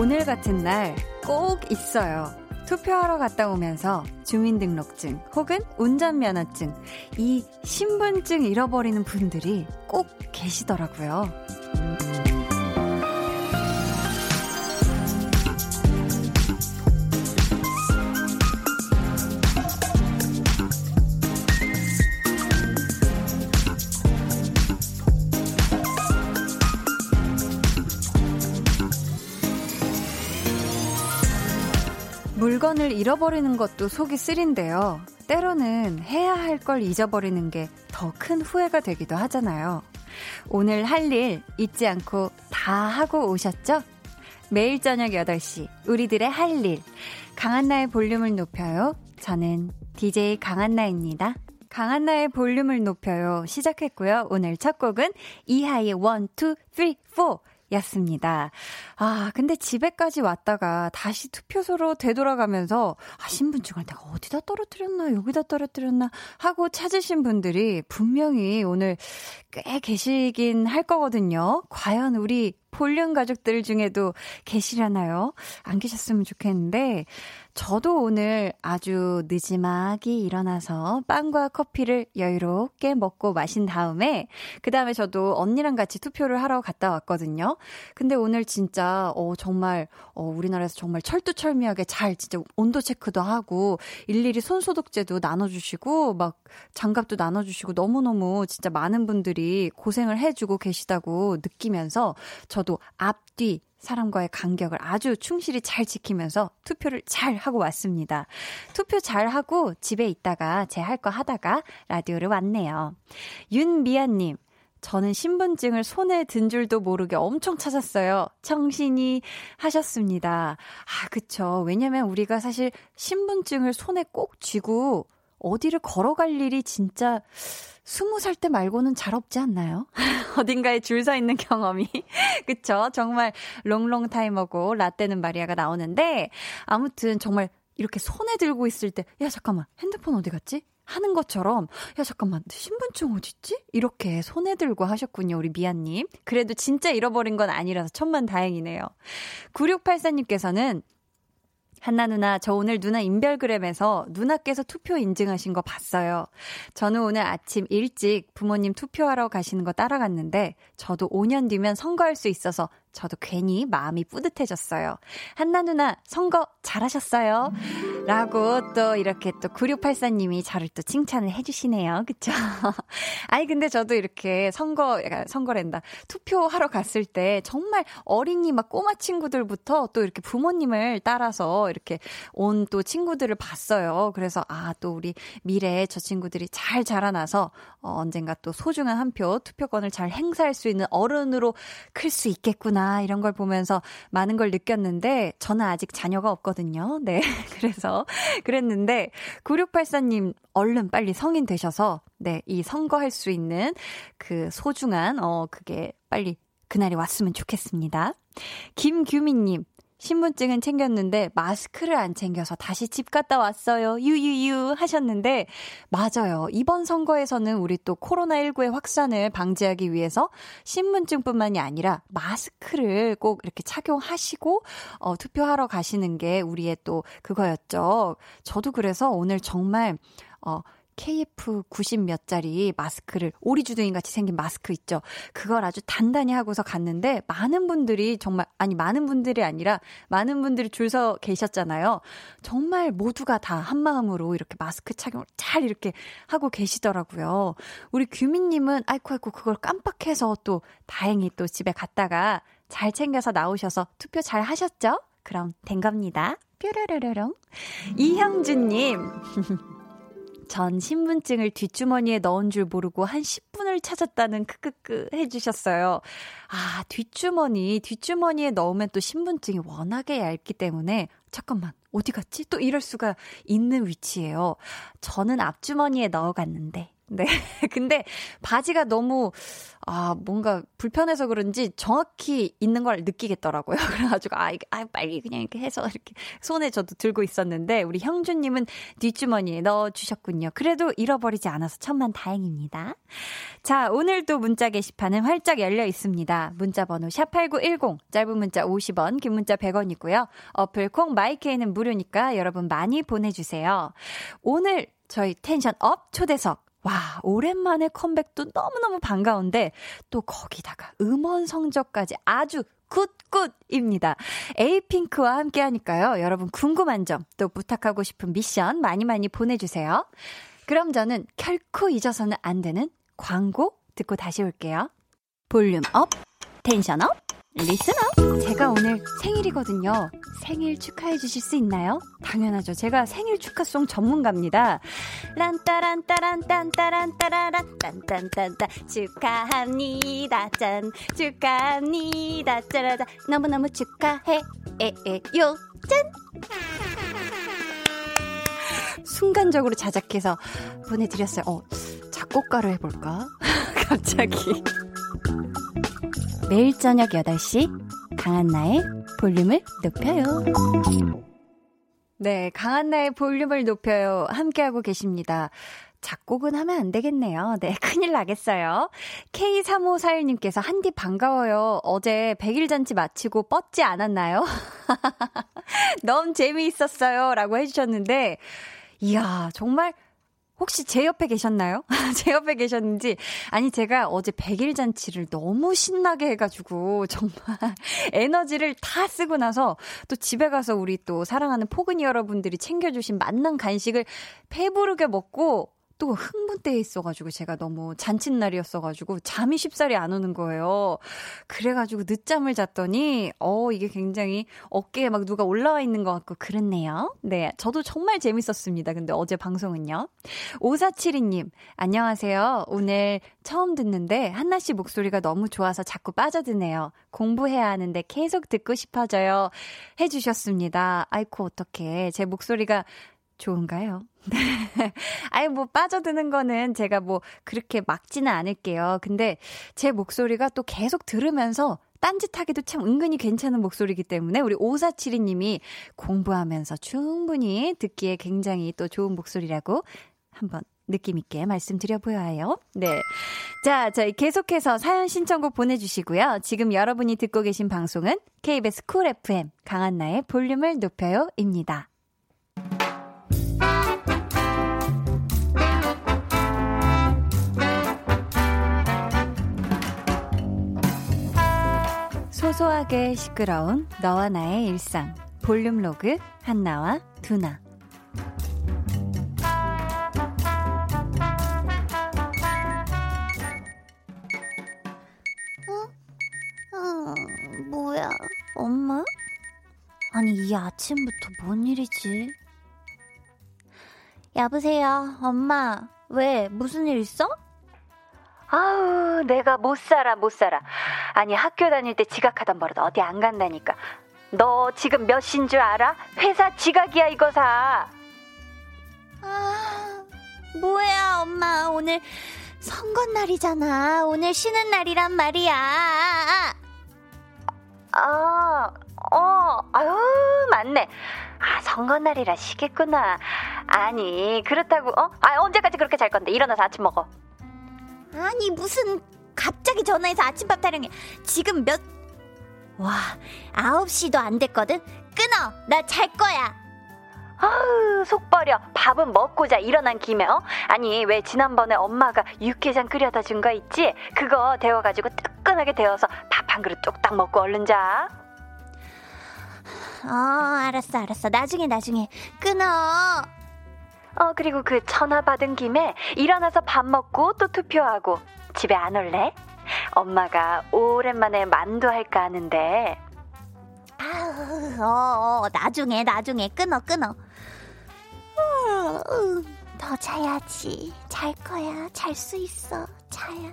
오늘 같은 날 꼭 있어요. 투표하러 갔다 오면서 주민등록증 혹은 운전면허증, 이 신분증 잃어버리는 분들이 꼭 계시더라고요. 물건을 잃어버리는 것도 속이 쓰린데요. 때로는 해야 할 걸 잊어버리는 게 더 큰 후회가 되기도 하잖아요. 오늘 할 일 잊지 않고 다 하고 오셨죠? 매일 저녁 8시, 우리들의 할 일. 강한나의 볼륨을 높여요. 저는 DJ 강한나입니다. 강한나의 볼륨을 높여요. 시작했고요. 오늘 첫 곡은 이하이의 1, 2, 3, 4. 였습니다. 아, 근데 집에까지 왔다가 다시 투표소로 되돌아가면서 아, 신분증을 내가 어디다 떨어뜨렸나, 여기다 떨어뜨렸나 하고 찾으신 분들이 분명히 오늘 꽤 계시긴 할 거거든요. 과연 우리 볼륨 가족들 중에도 계시려나요? 안 계셨으면 좋겠는데, 저도 오늘 아주 늦지막이 일어나서 빵과 커피를 여유롭게 먹고 마신 다음에, 그 다음에 저도 언니랑 같이 투표를 하러 갔다 왔거든요. 근데 오늘 진짜, 어, 정말, 어, 우리나라에서 정말 철두철미하게 잘 진짜 온도 체크도 하고, 일일이 손 소독제도 나눠 주시고, 막 장갑도 나눠 주시고, 너무너무 진짜 많은 분들이 고생을 해 주고 계시다고 느끼면서, 저도 앞뒤 사람과의 간격을 아주 충실히 잘 지키면서 투표를 잘 하고 왔습니다. 투표 잘 하고 집에 있다가 제 할 거 하다가 라디오를 왔네요. 윤미아님, 저는 신분증을 손에 든 줄도 모르게 엄청 찾았어요. 청신이 하셨습니다. 아, 그쵸. 왜냐면 우리가 사실 신분증을 손에 꼭 쥐고 어디를 걸어갈 일이 진짜 스무 살 때 말고는 잘 없지 않나요? 어딘가에 줄 서 있는 경험이. 그쵸? 정말 롱롱 타이머고 라떼는 마리아가 나오는데 아무튼 정말 이렇게 손에 들고 있을 때, 야, 잠깐만, 핸드폰 어디 갔지? 하는 것처럼, 야, 잠깐만, 신분증 어딨지? 이렇게 손에 들고 하셨군요, 우리 미아님. 그래도 진짜 잃어버린 건 아니라서 천만 다행이네요. 9684님께서는 한나 누나, 저 오늘 누나 인별그램에서 누나께서 투표 인증하신 거 봤어요. 저는 오늘 아침 일찍 부모님 투표하러 가시는 거 따라갔는데, 저도 5년 뒤면 선거할 수 있어서 저도 괜히 마음이 뿌듯해졌어요. 한나 누나, 선거 잘하셨어요. 라고 또 이렇게 또 9684님이 저를 또 칭찬을 해주시네요. 그쵸? 아니, 근데 저도 이렇게 선거, 선거랜다. 투표하러 갔을 때 정말 어린이 막 꼬마 친구들부터 또 이렇게 부모님을 따라서 이렇게 온 또 친구들을 봤어요. 그래서 아, 또 우리 미래에 저 친구들이 잘 자라나서 어, 언젠가 또 소중한 한 표 투표권을 잘 행사할 수 있는 어른으로 클 수 있겠구나. 이런 걸 보면서 많은 걸 느꼈는데 저는 아직 자녀가 없거든요. 네. 그래서 그랬는데 9684님 얼른 빨리 성인 되셔서 네, 이 선거할 수 있는 그 소중한 어 그게 빨리 그날이 왔으면 좋겠습니다. 김규민님, 신분증은 챙겼는데 마스크를 안 챙겨서 다시 집 갔다 왔어요. 유유유 하셨는데 맞아요. 이번 선거에서는 우리 또 코로나19의 확산을 방지하기 위해서 신분증뿐만이 아니라 마스크를 꼭 이렇게 착용하시고 어, 투표하러 가시는 게 우리의 또 그거였죠. 저도 그래서 오늘 정말 어 KF 90 몇 짜리 마스크를 오리주둥이 같이 생긴 마스크 있죠. 그걸 아주 단단히 하고서 갔는데 많은 분들이 정말 아니 많은 분들이 아니라 많은 분들이 줄 서 계셨잖아요. 정말 모두가 다 한마음으로 이렇게 마스크 착용을 잘 이렇게 하고 계시더라고요. 우리 규민님은 아이고 아이고 그걸 깜빡해서 또 다행히 또 집에 갔다가 잘 챙겨서 나오셔서 투표 잘 하셨죠? 그럼 된 겁니다. 뾰로로로롱. 이형준님. 전 신분증을 뒷주머니에 넣은 줄 모르고 한 10분을 찾았다는 크크크 해주셨어요. 아, 뒷주머니, 뒷주머니에 넣으면 또 신분증이 워낙에 얇기 때문에 잠깐만, 어디 갔지? 또 이럴 수가 있는 위치예요. 저는 앞주머니에 넣어갔는데 네. 근데 바지가 너무, 아, 뭔가 불편해서 그런지 정확히 있는 걸 느끼겠더라고요. 그래가지고, 아, 이게, 아, 빨리 그냥 이렇게 해서 이렇게 손에 저도 들고 있었는데, 우리 형주님은 뒷주머니에 넣어주셨군요. 그래도 잃어버리지 않아서 천만 다행입니다. 자, 오늘도 문자 게시판은 활짝 열려 있습니다. 문자번호 샵8910, 짧은 문자 50원, 긴 문자 100원이고요. 어플 콩 마이케이는 무료니까 여러분 많이 보내주세요. 오늘 저희 tension up 초대석 와, 오랜만에 컴백도 너무너무 반가운데 또 거기다가 음원 성적까지 아주 good good입니다. 에이핑크와 함께 하니까요. 여러분 궁금한 점 또 부탁하고 싶은 미션 많이 많이 보내주세요. 그럼 저는 결코 잊어서는 안 되는 광고 듣고 다시 올게요. Volume up, tension up. Listener 제가 오늘 생일이거든요. 생일 축하해 주실 수 있나요? 당연하죠. 제가 생일 축하송 전문가입니다. 란따란따란딴따란따라란 딴딴딴따 축하합니다. 짠 축하합니다. 짜라자 너무너무 축하해 에에요 짠 순간적으로 자작해서 보내드렸어요. 어, 작곡가를 해볼까? 갑자기. 매일 저녁 8시 강한나의 볼륨을 높여요. 네, 강한나의 볼륨을 높여요. 함께하고 계십니다. 작곡은 하면 안 되겠네요. 네, 큰일 나겠어요. K3541님께서 한디 반가워요. 어제 100일 잔치 마치고 뻗지 않았나요? 너무 재미있었어요. 라고 해주셨는데, 이야, 정말 혹시 제 옆에 계셨나요? 제 옆에 계셨는지. 아니, 제가 어제 100일 잔치를 너무 신나게 해가지고, 정말 에너지를 다 쓰고 나서 또 집에 가서 우리 또 사랑하는 포근이 여러분들이 챙겨주신 맛난 간식을 배부르게 먹고, 또 흥분대에 있어가지고 제가 너무 잔칫날이었어가지고 잠이 쉽사리 안 오는 거예요. 그래가지고 늦잠을 잤더니 어 이게 굉장히 어깨에 막 누가 올라와 있는 것 같고 그랬네요. 네, 저도 정말 재밌었습니다. 근데 어제 방송은요. 5472님 안녕하세요. 오늘 처음 듣는데 한나 씨 목소리가 너무 좋아서 자꾸 빠져드네요. 공부해야 하는데 계속 듣고 싶어져요. 해주셨습니다. 아이코 어떡해 제 목소리가 좋은가요? 네. 아예 뭐 빠져드는 거는 제가 뭐 그렇게 막지는 않을게요. 근데 제 목소리가 또 계속 들으면서 딴짓하기도 참 은근히 괜찮은 목소리이기 때문에 우리 5472님이 공부하면서 충분히 듣기에 굉장히 또 좋은 목소리라고 한번 느낌 있게 말씀드려 보여요. 네. 자, 저희 계속해서 사연 신청곡 보내주시고요. 지금 여러분이 듣고 계신 방송은 KBS 쿨 FM 강한나의 볼륨을 높여요 입니다. 소소하게 시끄러운 너와 나의 일상 볼륨 로그 한나와 두나 어? 어, 뭐야 엄마? 아니 이 아침부터 뭔 일이지? 여보세요 엄마 왜 무슨 일 있어? 아우, 내가 못 살아, 못 살아. 아니, 학교 다닐 때 지각하던 버릇 어디 안 간다니까. 너 지금 몇신줄 알아? 회사 지각이야, 이거 사. 아, 뭐야, 엄마. 오늘 선거 날이잖아. 오늘 쉬는 날이란 말이야. 아, 어, 아유, 맞네. 아, 선거 날이라 쉬겠구나. 아니, 그렇다고, 어? 아, 언제까지 그렇게 잘 건데? 일어나서 아침 먹어. 아니 무슨 갑자기 전화해서 아침밥 타령해 지금 몇 와, 9시도 안 됐거든? 끊어! 나 잘 거야! 아우, 속 버려. 밥은 먹고 자, 일어난 김에, 어? 아니, 왜 지난번에 엄마가 육개장 끓여다 준 거 있지? 그거 데워가지고 뜨끈하게 데워서 밥 한 그릇 뚝딱 먹고 얼른 자. 어, 알았어, 알았어. 나중에, 나중에. 끊어! 어, 그리고 그 전화 받은 김에 일어나서 밥 먹고 또 투표하고 집에 안 올래? 엄마가 오랜만에 만두 할까 하는데. 아, 어, 어, 나중에, 나중에 끊어, 끊어. 어, 더 자야지. 잘 거야. 잘 수 있어. 자야.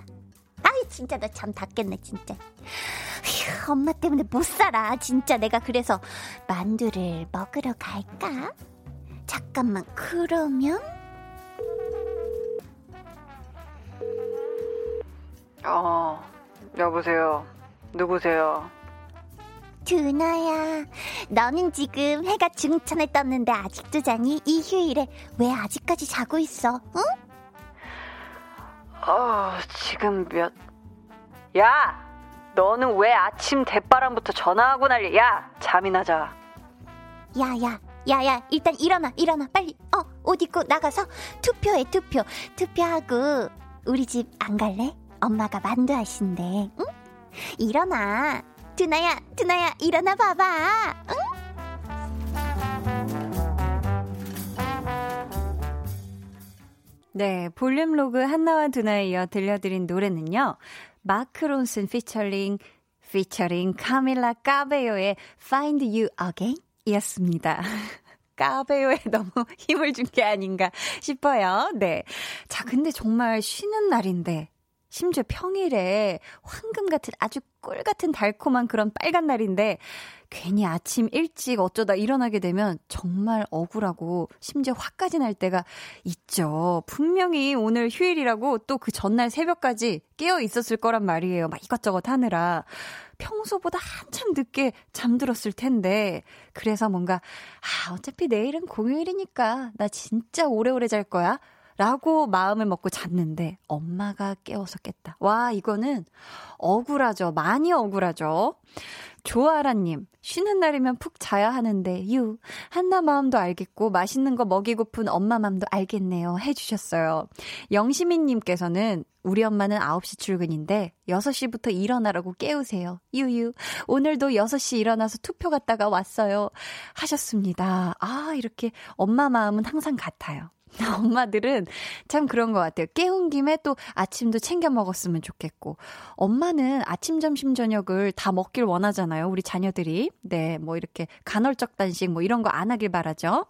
아이, 진짜 나참 닿겠네, 진짜. 휴, 엄마 때문에 못 살아. 진짜 내가 그래서 만두를 먹으러 갈까? 잠깐만, 그러면? 어, 여보세요. 누구세요? 두나야, 너는 지금 해가 중천에 떴는데 아직도 자니? 이 휴일에 왜 아직까지 자고 있어? 응? 어, 지금 몇... 야! 너는 왜 아침 대바람부터 전화하고 난리? 야! 잠이나 자. 야야, 야야, 일단 일어나, 일어나, 빨리. 어, 옷 입고 나가서 투표해, 투표. 투표하고 우리 집 안 갈래? 엄마가 만두 하신대. 응? 일어나. 두나야, 두나야, 일어나 봐봐. 응? 네, 볼륨 로그 한나와 두나에 이어 들려드린 노래는요. 마크 론슨 featuring featuring 카밀라 까베요의 Find You Again 이었습니다. 까베요에 너무 힘을 준 게 아닌가 싶어요. 네. 자, 근데 정말 쉬는 날인데 심지어 평일에 황금 같은 아주 꿀 같은 달콤한 그런 빨간 날인데 괜히 아침 일찍 어쩌다 일어나게 되면 정말 억울하고 심지어 화까지 날 때가 있죠. 분명히 오늘 휴일이라고 또 그 전날 새벽까지 깨어 있었을 거란 말이에요. 막 이것저것 하느라. 평소보다 한참 늦게 잠들었을 텐데. 그래서 뭔가, 아, 어차피 내일은 공휴일이니까 나 진짜 오래오래 잘 거야. 라고 마음을 먹고 잤는데 엄마가 깨워서 깼다. 와, 이거는 억울하죠. 많이 억울하죠. 조아라님, 쉬는 날이면 푹 자야 하는데, 유, 한나 마음도 알겠고, 맛있는 거 먹이고픈 엄마 마음도 알겠네요. 해주셨어요. 영시민님께서는, 우리 엄마는 9시 출근인데, 6시부터 일어나라고 깨우세요. 유유, 오늘도 6시 일어나서 투표 갔다가 왔어요. 하셨습니다. 아, 이렇게 엄마 마음은 항상 같아요. 엄마들은 참 그런 것 같아요. 깨운 김에 또 아침도 챙겨 먹었으면 좋겠고. 엄마는 아침, 점심, 저녁을 다 먹길 원하잖아요. 우리 자녀들이. 네, 뭐 이렇게 간헐적 단식 뭐 이런 거 안 하길 바라죠.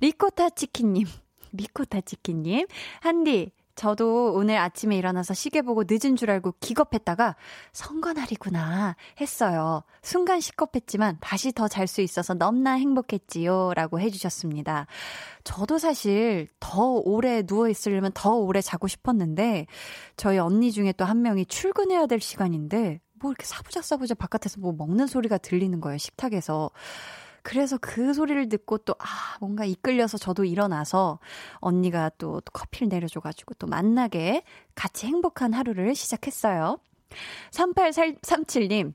리코타 치킨님. 리코타 치킨님. 한디, 저도 오늘 아침에 일어나서 시계 보고 늦은 줄 알고 기겁했다가 선거날이구나 했어요. 순간 시겁했지만 다시 더 잘 수 있어서 넘나 행복했지요. 라고 해주셨습니다. 저도 사실 더 오래 누워있으려면 더 오래 자고 싶었는데 저희 언니 중에 또 한 명이 출근해야 될 시간인데 뭐 이렇게 사부작사부작 바깥에서 뭐 먹는 소리가 들리는 거예요. 식탁에서. 그래서 그 소리를 듣고 또, 아, 뭔가 이끌려서 저도 일어나서 언니가 또, 또 커피를 내려줘가지고 또 만나게 같이 행복한 하루를 시작했어요. 3837님,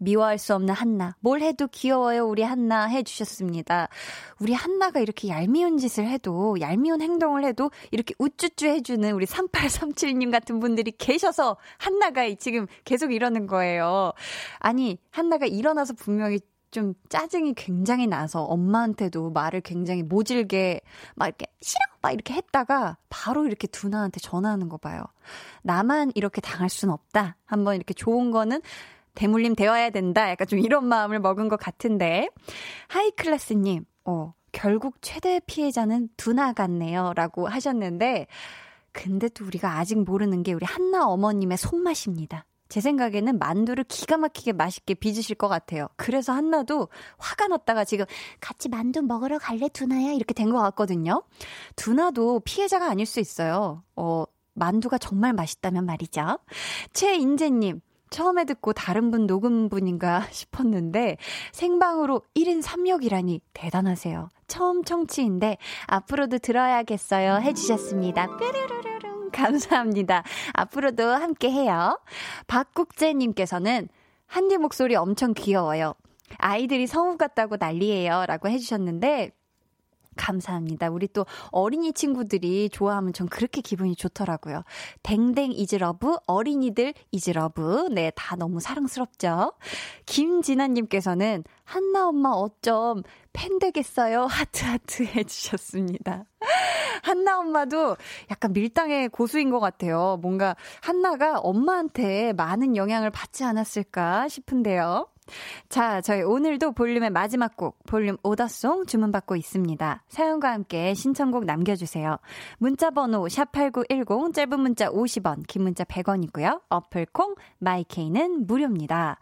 미워할 수 없는 한나. 뭘 해도 귀여워요, 우리 한나 해주셨습니다. 우리 한나가 이렇게 얄미운 짓을 해도, 얄미운 행동을 해도 이렇게 우쭈쭈 해주는 우리 3837님 같은 분들이 계셔서 한나가 지금 계속 이러는 거예요. 아니, 한나가 일어나서 분명히 좀 짜증이 굉장히 나서 엄마한테도 말을 굉장히 모질게 막 이렇게 싫어 막 이렇게 했다가 바로 이렇게 두나한테 전화하는 거 봐요. 나만 이렇게 당할 순 없다. 한번 이렇게 좋은 거는 대물림 되어야 된다. 약간 좀 이런 마음을 먹은 것 같은데 하이클래스님, 어 결국 최대 피해자는 두나 같네요. 라고 하셨는데 근데 또 우리가 아직 모르는 게 우리 한나 어머님의 손맛입니다. 제 생각에는 만두를 기가 막히게 맛있게 빚으실 것 같아요. 그래서 한나도 화가 났다가 지금 같이 만두 먹으러 갈래 두나야 이렇게 된 것 같거든요. 두나도 피해자가 아닐 수 있어요. 어, 만두가 정말 맛있다면 말이죠. 최인재님. 처음에 듣고 다른 분 녹음 분인가 싶었는데 생방으로 1인 3역이라니 대단하세요. 처음 청취인데 앞으로도 들어야겠어요 해주셨습니다. 뾰르르르 감사합니다. 앞으로도 함께 해요. 박국재님께서는 한디 목소리 엄청 귀여워요. 아이들이 성우 같다고 난리예요. 라고 해주셨는데, 감사합니다. 우리 또 어린이 친구들이 좋아하면 전 그렇게 기분이 좋더라고요. 댕댕 is love, 어린이들 is love. 네, 다 너무 사랑스럽죠? 김진아님께서는 한나 엄마 어쩜 팬 되겠어요? 하트하트 해주셨습니다. 한나 엄마도 약간 밀당의 고수인 것 같아요. 뭔가 한나가 엄마한테 많은 영향을 받지 않았을까 싶은데요. 자, 저희 오늘도 볼륨의 마지막 곡, 볼륨 오더송 주문받고 있습니다. 사연과 함께 신청곡 남겨주세요. 문자번호 샵8910, 짧은 문자 50원, 긴 문자 100원이고요. 어플콩, 마이케이는 무료입니다.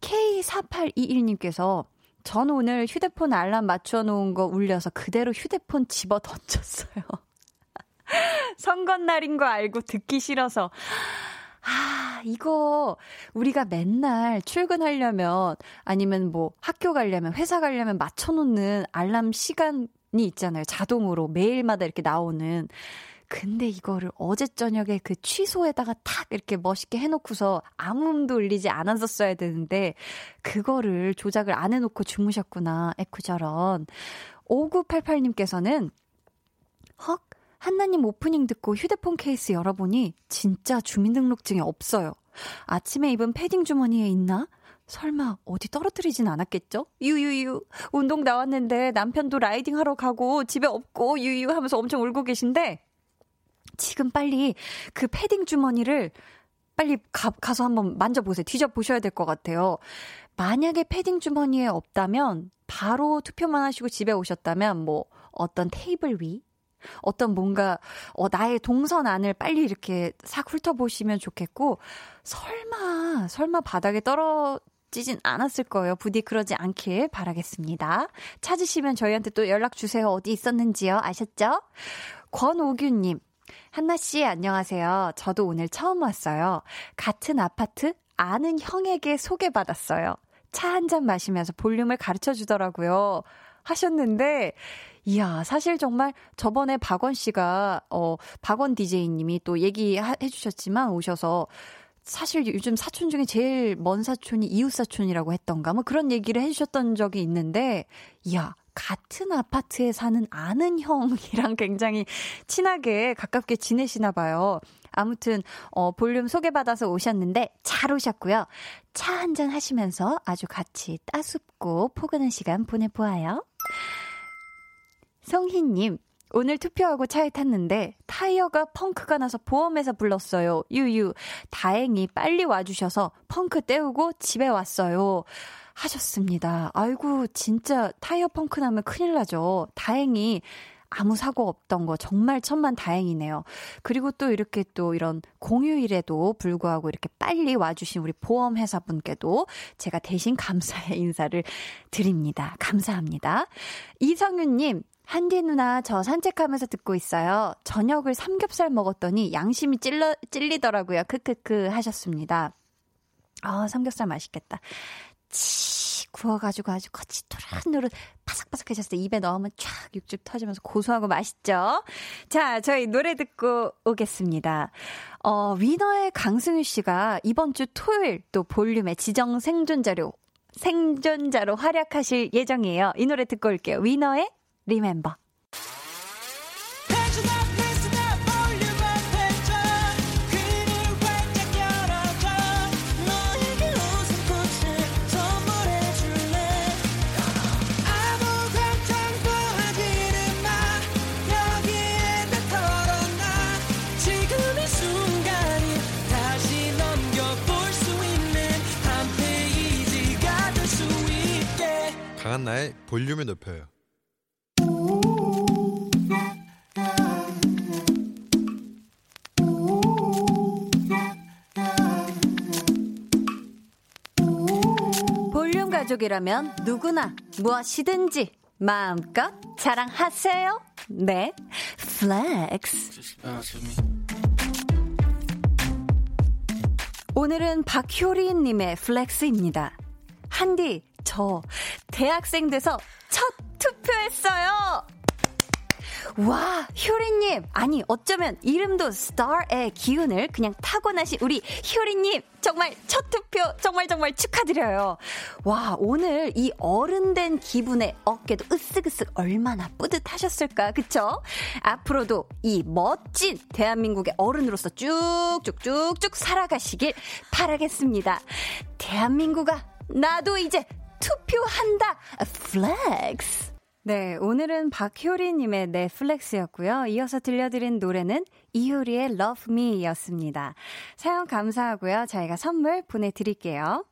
K4821님께서 전 오늘 휴대폰 알람 맞춰놓은 거 울려서 그대로 휴대폰 집어 던졌어요. 선거날인 거 알고 듣기 싫어서. 아, 이거 우리가 맨날 출근하려면 아니면 뭐 학교 가려면 회사 가려면 맞춰놓는 알람 시간이 있잖아요. 자동으로 매일마다 이렇게 나오는. 근데 이거를 어제 저녁에 그 취소에다가 탁 이렇게 멋있게 해놓고서 아무 음도 울리지 않았었어야 되는데 그거를 조작을 안 해놓고 주무셨구나. 에쿠저런. 5988님께서는 헉 한나님 오프닝 듣고 휴대폰 케이스 열어보니 진짜 주민등록증이 없어요. 아침에 입은 패딩 주머니에 있나? 설마 어디 떨어뜨리진 않았겠죠? 유유유. 운동 나왔는데 남편도 라이딩 하러 가고 집에 없고 유유 하면서 엄청 울고 계신데 지금 빨리 그 패딩 주머니를 빨리 가, 가서 한번 만져보세요. 뒤져보셔야 될 것 같아요. 만약에 패딩 주머니에 없다면 바로 투표만 하시고 집에 오셨다면 뭐 어떤 테이블 위 어떤 뭔가 어 나의 동선 안을 빨리 이렇게 싹 훑어보시면 좋겠고 설마 설마 바닥에 떨어 지진 않았을 거예요. 부디 그러지 않길 바라겠습니다. 찾으시면 저희한테 또 연락 주세요. 어디 있었는지요. 아셨죠? 권오규님. 한나씨, 안녕하세요. 저도 오늘 처음 왔어요. 같은 아파트 아는 형에게 소개받았어요. 차 한 잔 마시면서 볼륨을 가르쳐 주더라고요. 하셨는데, 이야, 사실 정말 저번에 박원 씨가, 어, 박원 DJ님이 또 얘기해 주셨지만 오셔서 사실 요즘 사촌 중에 제일 먼 사촌이 이웃 사촌이라고 했던가 뭐 그런 얘기를 해주셨던 적이 있는데, 이야, 같은 아파트에 사는 아는 형이랑 굉장히 친하게 가깝게 지내시나 봐요. 아무튼 어 볼륨 소개받아서 오셨는데 잘 오셨고요. 차 한잔 하시면서 아주 같이 따숩고 포근한 시간 보내 보아요. 성희님, 오늘 투표하고 차에 탔는데 타이어가 펑크가 나서 보험회사 불렀어요. 유유. 다행히 빨리 와주셔서 펑크 떼우고 집에 왔어요. 하셨습니다. 아이고, 진짜 타이어 펑크 나면 큰일 나죠. 다행히 아무 사고 없던 거 정말 천만 다행이네요. 그리고 또 이렇게 또 이런 공휴일에도 불구하고 이렇게 빨리 와주신 우리 보험회사 분께도 제가 대신 감사의 인사를 드립니다. 감사합니다. 이성윤님, 한디 누나 저 산책하면서 듣고 있어요. 저녁을 삼겹살 먹었더니 양심이 찔러, 찔리더라고요. 크크크 하셨습니다. 아, 삼겹살 맛있겠다. 치 구워가지고 아주 거치 토란노릇 바삭바삭해졌을 때 입에 넣으면 쫙 육즙 터지면서 고소하고 맛있죠? 자, 저희 노래 듣고 오겠습니다. 어, 위너의 강승윤 씨가 이번 주 토요일 또 볼륨의 지정 생존자료, 생존자로 활약하실 예정이에요. 이 노래 듣고 올게요. 위너의 리멤버. 강한나의 볼륨을 높여요. 가족이라면 누구나 무엇이든지 마음껏 자랑하세요. 네, flex. 오늘은 박효리님의 flex입니다. 한디, 저 대학생 돼서 첫 투표했어요. 와, 효리님. 아니, 어쩌면 이름도 스타의 기운을 그냥 타고나신 우리 효리님. 정말 첫 투표 정말 정말 축하드려요. 와, 오늘 이 어른된 기분에 어깨도 으쓱으쓱 얼마나 뿌듯하셨을까, 그쵸? 앞으로도 이 멋진 대한민국의 어른으로서 쭉쭉쭉쭉 살아가시길 바라겠습니다. 대한민국아, 나도 이제 투표한다. Flex. 네, 오늘은 박효리님의 flex였고요. 이어서 들려드린 노래는 이효리의 Love Me 였습니다. 사연 감사하고요. 저희가 선물 보내드릴게요.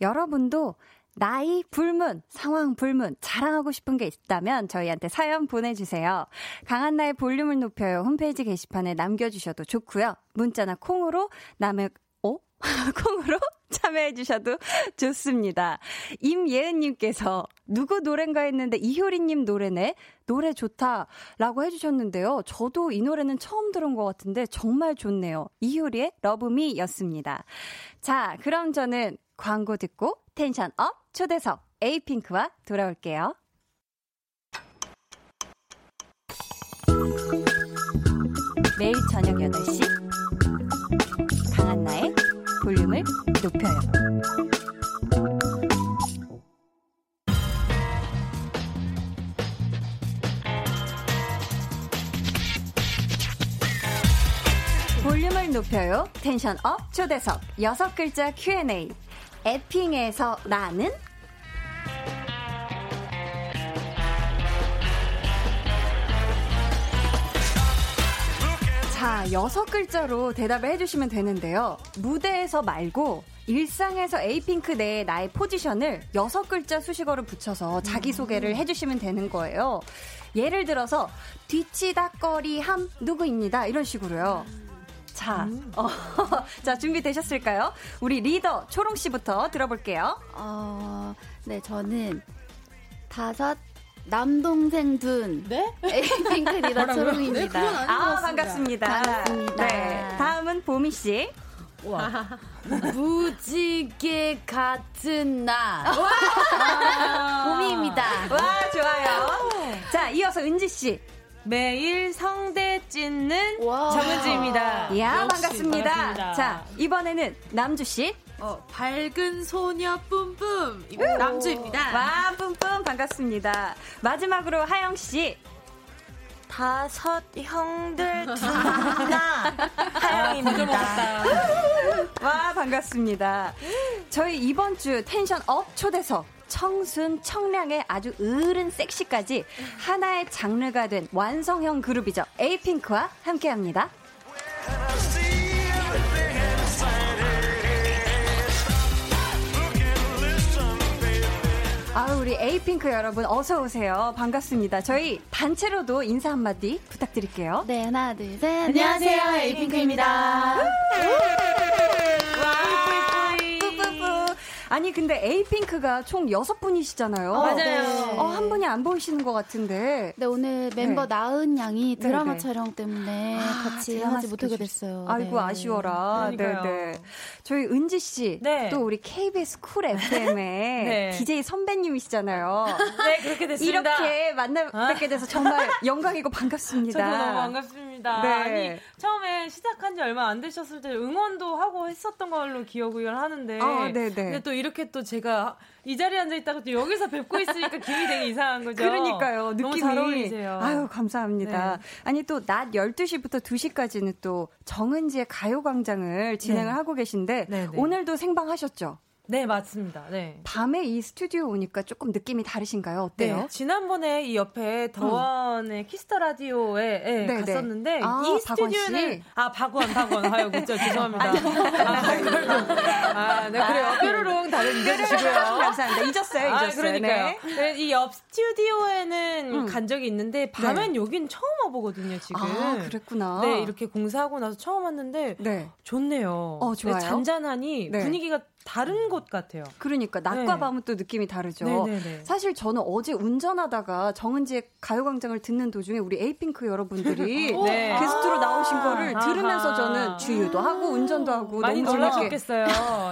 여러분도 나이 불문, 상황 불문, 자랑하고 싶은 게 있다면 저희한테 사연 보내주세요. 강한나의 볼륨을 높여요. 홈페이지 게시판에 남겨주셔도 좋고요. 문자나 콩으로 남의, 어? 콩으로 참여해 주셔도 좋습니다. 임예은님께서 누구 노래인가 했는데 이효리님 노래네? 노래 좋다라고 해주셨는데요. 저도 이 노래는 처음 들은 것 같은데 정말 좋네요. 이효리의 Love Me 였습니다. 자, 그럼 저는 광고 듣고 tension up 초대석 에이핑크와 돌아올게요. 매일 저녁 8시 강한나의 볼륨을 높여요. 볼륨을 높여요. 텐션 업 초대석 여섯 글자 Q&A. 에핑에서 나는 자, 여섯 글자로 대답을 해주시면 되는데요. 무대에서 말고 일상에서 에이핑크 내에 나의 포지션을 여섯 글자 수식어를 붙여서 자기소개를 해주시면 되는 거예요. 예를 들어서 뒤치다거리함 누구입니다. 이런 식으로요. 자, 어, 자 준비되셨을까요? 우리 리더 초롱 씨부터 들어볼게요. 어, 네, 저는 다섯 남동생 둔. 네? 에이핑크 리더 초롱입니다. 네, 아. 반갑습니다. 반갑습니다. 네, 다음은 보미 씨. 무지개 같은 나. 봄입니다. 와, 좋아요. 자, 이어서 은지 씨. 매일 성대 찢는 와. 정은지입니다. 이야, 역시 반갑습니다. 반갑습니다. 자, 이번에는 남주 씨. 어, 밝은 소녀 뿜뿜 남주입니다. 와, 뿜뿜 반갑습니다. 마지막으로 하영 씨. 다섯 형들 둘나 하영입니다. 와, 반갑습니다. 저희 이번 주 tension up 초대석. 청순, 청량의 아주 으른 섹시까지 하나의 장르가 된 완성형 그룹이죠. 에이핑크와 함께 합니다. 아, 우리 에이핑크 여러분 어서 오세요. 반갑습니다. 저희 단체로도 인사 한마디 부탁드릴게요. 네, 하나, 둘, 셋. 안녕하세요, 에이핑크입니다. 아니 근데 에이핑크가 총 여섯 분이시잖아요. 어, 맞아요. 네. 어, 한 분이 안 보이시는 것 같은데. 네, 오늘 멤버 네. 나은 양이 드라마 네, 네. 촬영 때문에 아, 같이 드라마 하지 못하게. 됐어요. 아이고 네. 아쉬워라. 그러니까요. 네네. 저희 은지 씨, 네. 또 우리 KBS 쿨 FM의 네. DJ 선배님이시잖아요. 네, 그렇게 됐습니다. 이렇게 만나 뵙게 돼서 정말 영광이고 반갑습니다. 저도 너무 반갑습니다. 네. 아니, 처음에 시작한 지 얼마 안 되셨을 때 응원도 하고 했었던 걸로 기억을 하는데. 아, 네네. 근데 또 이렇게 또 제가 이 자리에 앉아 있다가 또 여기서 뵙고 있으니까 기분이 되게 이상한 거죠. 그러니까요. 느낌이. 잘 어울리세요. 아유, 감사합니다. 네. 아니, 또 낮 12시부터 2시까지는 또 정은지의 가요 광장을 진행을 네. 하고 계신데, 네, 네. 오늘도 생방하셨죠? 네, 맞습니다. 네. 밤에 이 스튜디오 오니까 조금 느낌이 다르신가요? 어때요? 네, 지난번에 이 옆에 더원의 Kiss the Radio에 예, 네, 네. 갔었는데 아, 이 스튜디오는 씨? 아 박원 박원 아유 그죠 죄송합니다. 아, 그래도 아, 네 그래요. 뾰로롱 다들 잊어주시고요. 감사합니다. 잊었어요, 잊었어요. 아, 그러니까요. 네. 이옆 스튜디오에는 음. 간 적이 있는데 밤엔 여긴 처음 와보거든요 지금. 아, 그랬구나. 네 이렇게 공사하고 나서 처음 왔는데 네. 좋네요. 어, 좋아요. 네, 잔잔하니 네. 분위기가 다른 곳 같아요. 그러니까 낮과 네. 밤은 또 느낌이 다르죠. 네네네. 사실 저는 어제 운전하다가 정은지의 가요광장을 듣는 도중에 우리 에이핑크 여러분들이 네. 게스트로 나오신 거를 아하. 들으면서 저는 주유도 하고 운전도 하고 많이 놀라셨겠어요.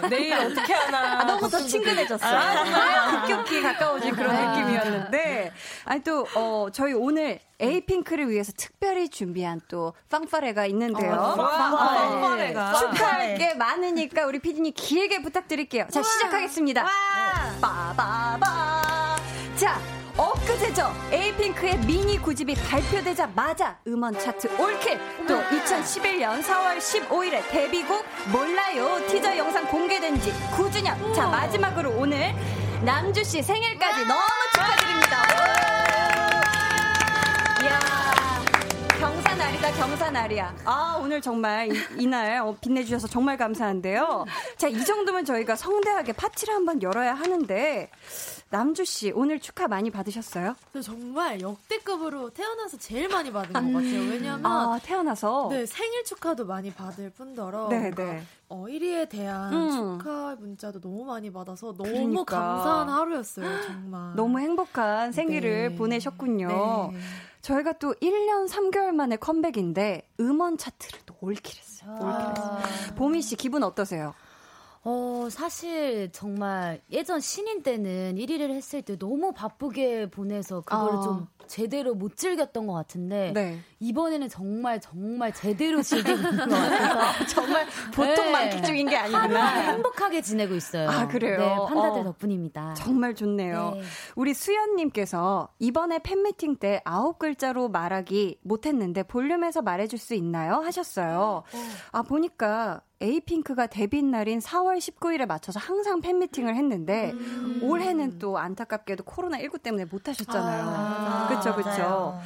내일 어떻게 하나. 아, 너무 더 친근해졌어요. 급격히 가까워진 그런 아. 느낌이었는데. 아니, 또, 어, 저희 오늘 에이핑크를 위해서 특별히 준비한 또 빵파레가 있는데요. 와, 네. 빵파레가. 축하할 게 많으니까 우리 피디님 길게 부탁드릴게요. 자, 시작하겠습니다. 빠바바. 자, 엊그제죠. 에이핑크의 미니 9집이 발표되자마자 음원 차트 올킬. 또 2011년 4월 15일에 데뷔곡 몰라요 티저 영상 공개된 지 9주년. 자, 마지막으로 오늘 남주 씨 생일까지 너무 축하드립니다. 경사날이다 경사날이야. 아 오늘 정말 이, 이날 어, 빛내주셔서 정말 감사한데요. 자 이 정도면 저희가 성대하게 파티를 한번 열어야 하는데 남주 씨 오늘 축하 많이 받으셨어요? 저 정말 역대급으로 태어나서 제일 많이 받은 것 같아요. 왜냐하면 아 태어나서 네 생일 축하도 많이 받을 뿐더러 네, 뭔가 네. 어, 1위에 대한 음. 축하 문자도 너무 많이 받아서 너무 그러니까. 감사한 하루였어요, 정말. 너무 행복한 생일을 네. 보내셨군요. 네. 저희가 또 1년 3개월 만에 컴백인데 음원 차트를 또 올킬했어요. 올킬했어요. 보미 씨 기분 어떠세요? 어, 사실 정말 예전 신인 때는 1위를 했을 때 너무 바쁘게 보내서 그거를 아. 좀 제대로 못 즐겼던 것 같은데 네. 이번에는 정말 정말 제대로 즐기고 있는 것 같아서 정말 보통 네. 만족 중인 게 아니구나. 행복하게 지내고 있어요. 아, 그래요? 네, 판다들 어. 덕분입니다. 정말 좋네요. 네. 우리 수연님께서 이번에 팬미팅 때 아홉 글자로 말하기 못했는데 볼륨에서 말해줄 수 있나요? 하셨어요. 아, 보니까 에이핑크가 데뷔 날인 4월 19일에 맞춰서 항상 팬미팅을 했는데 올해는 또 안타깝게도 코로나 19 때문에 못 하셨잖아요. 그쵸, 그쵸. 맞아요.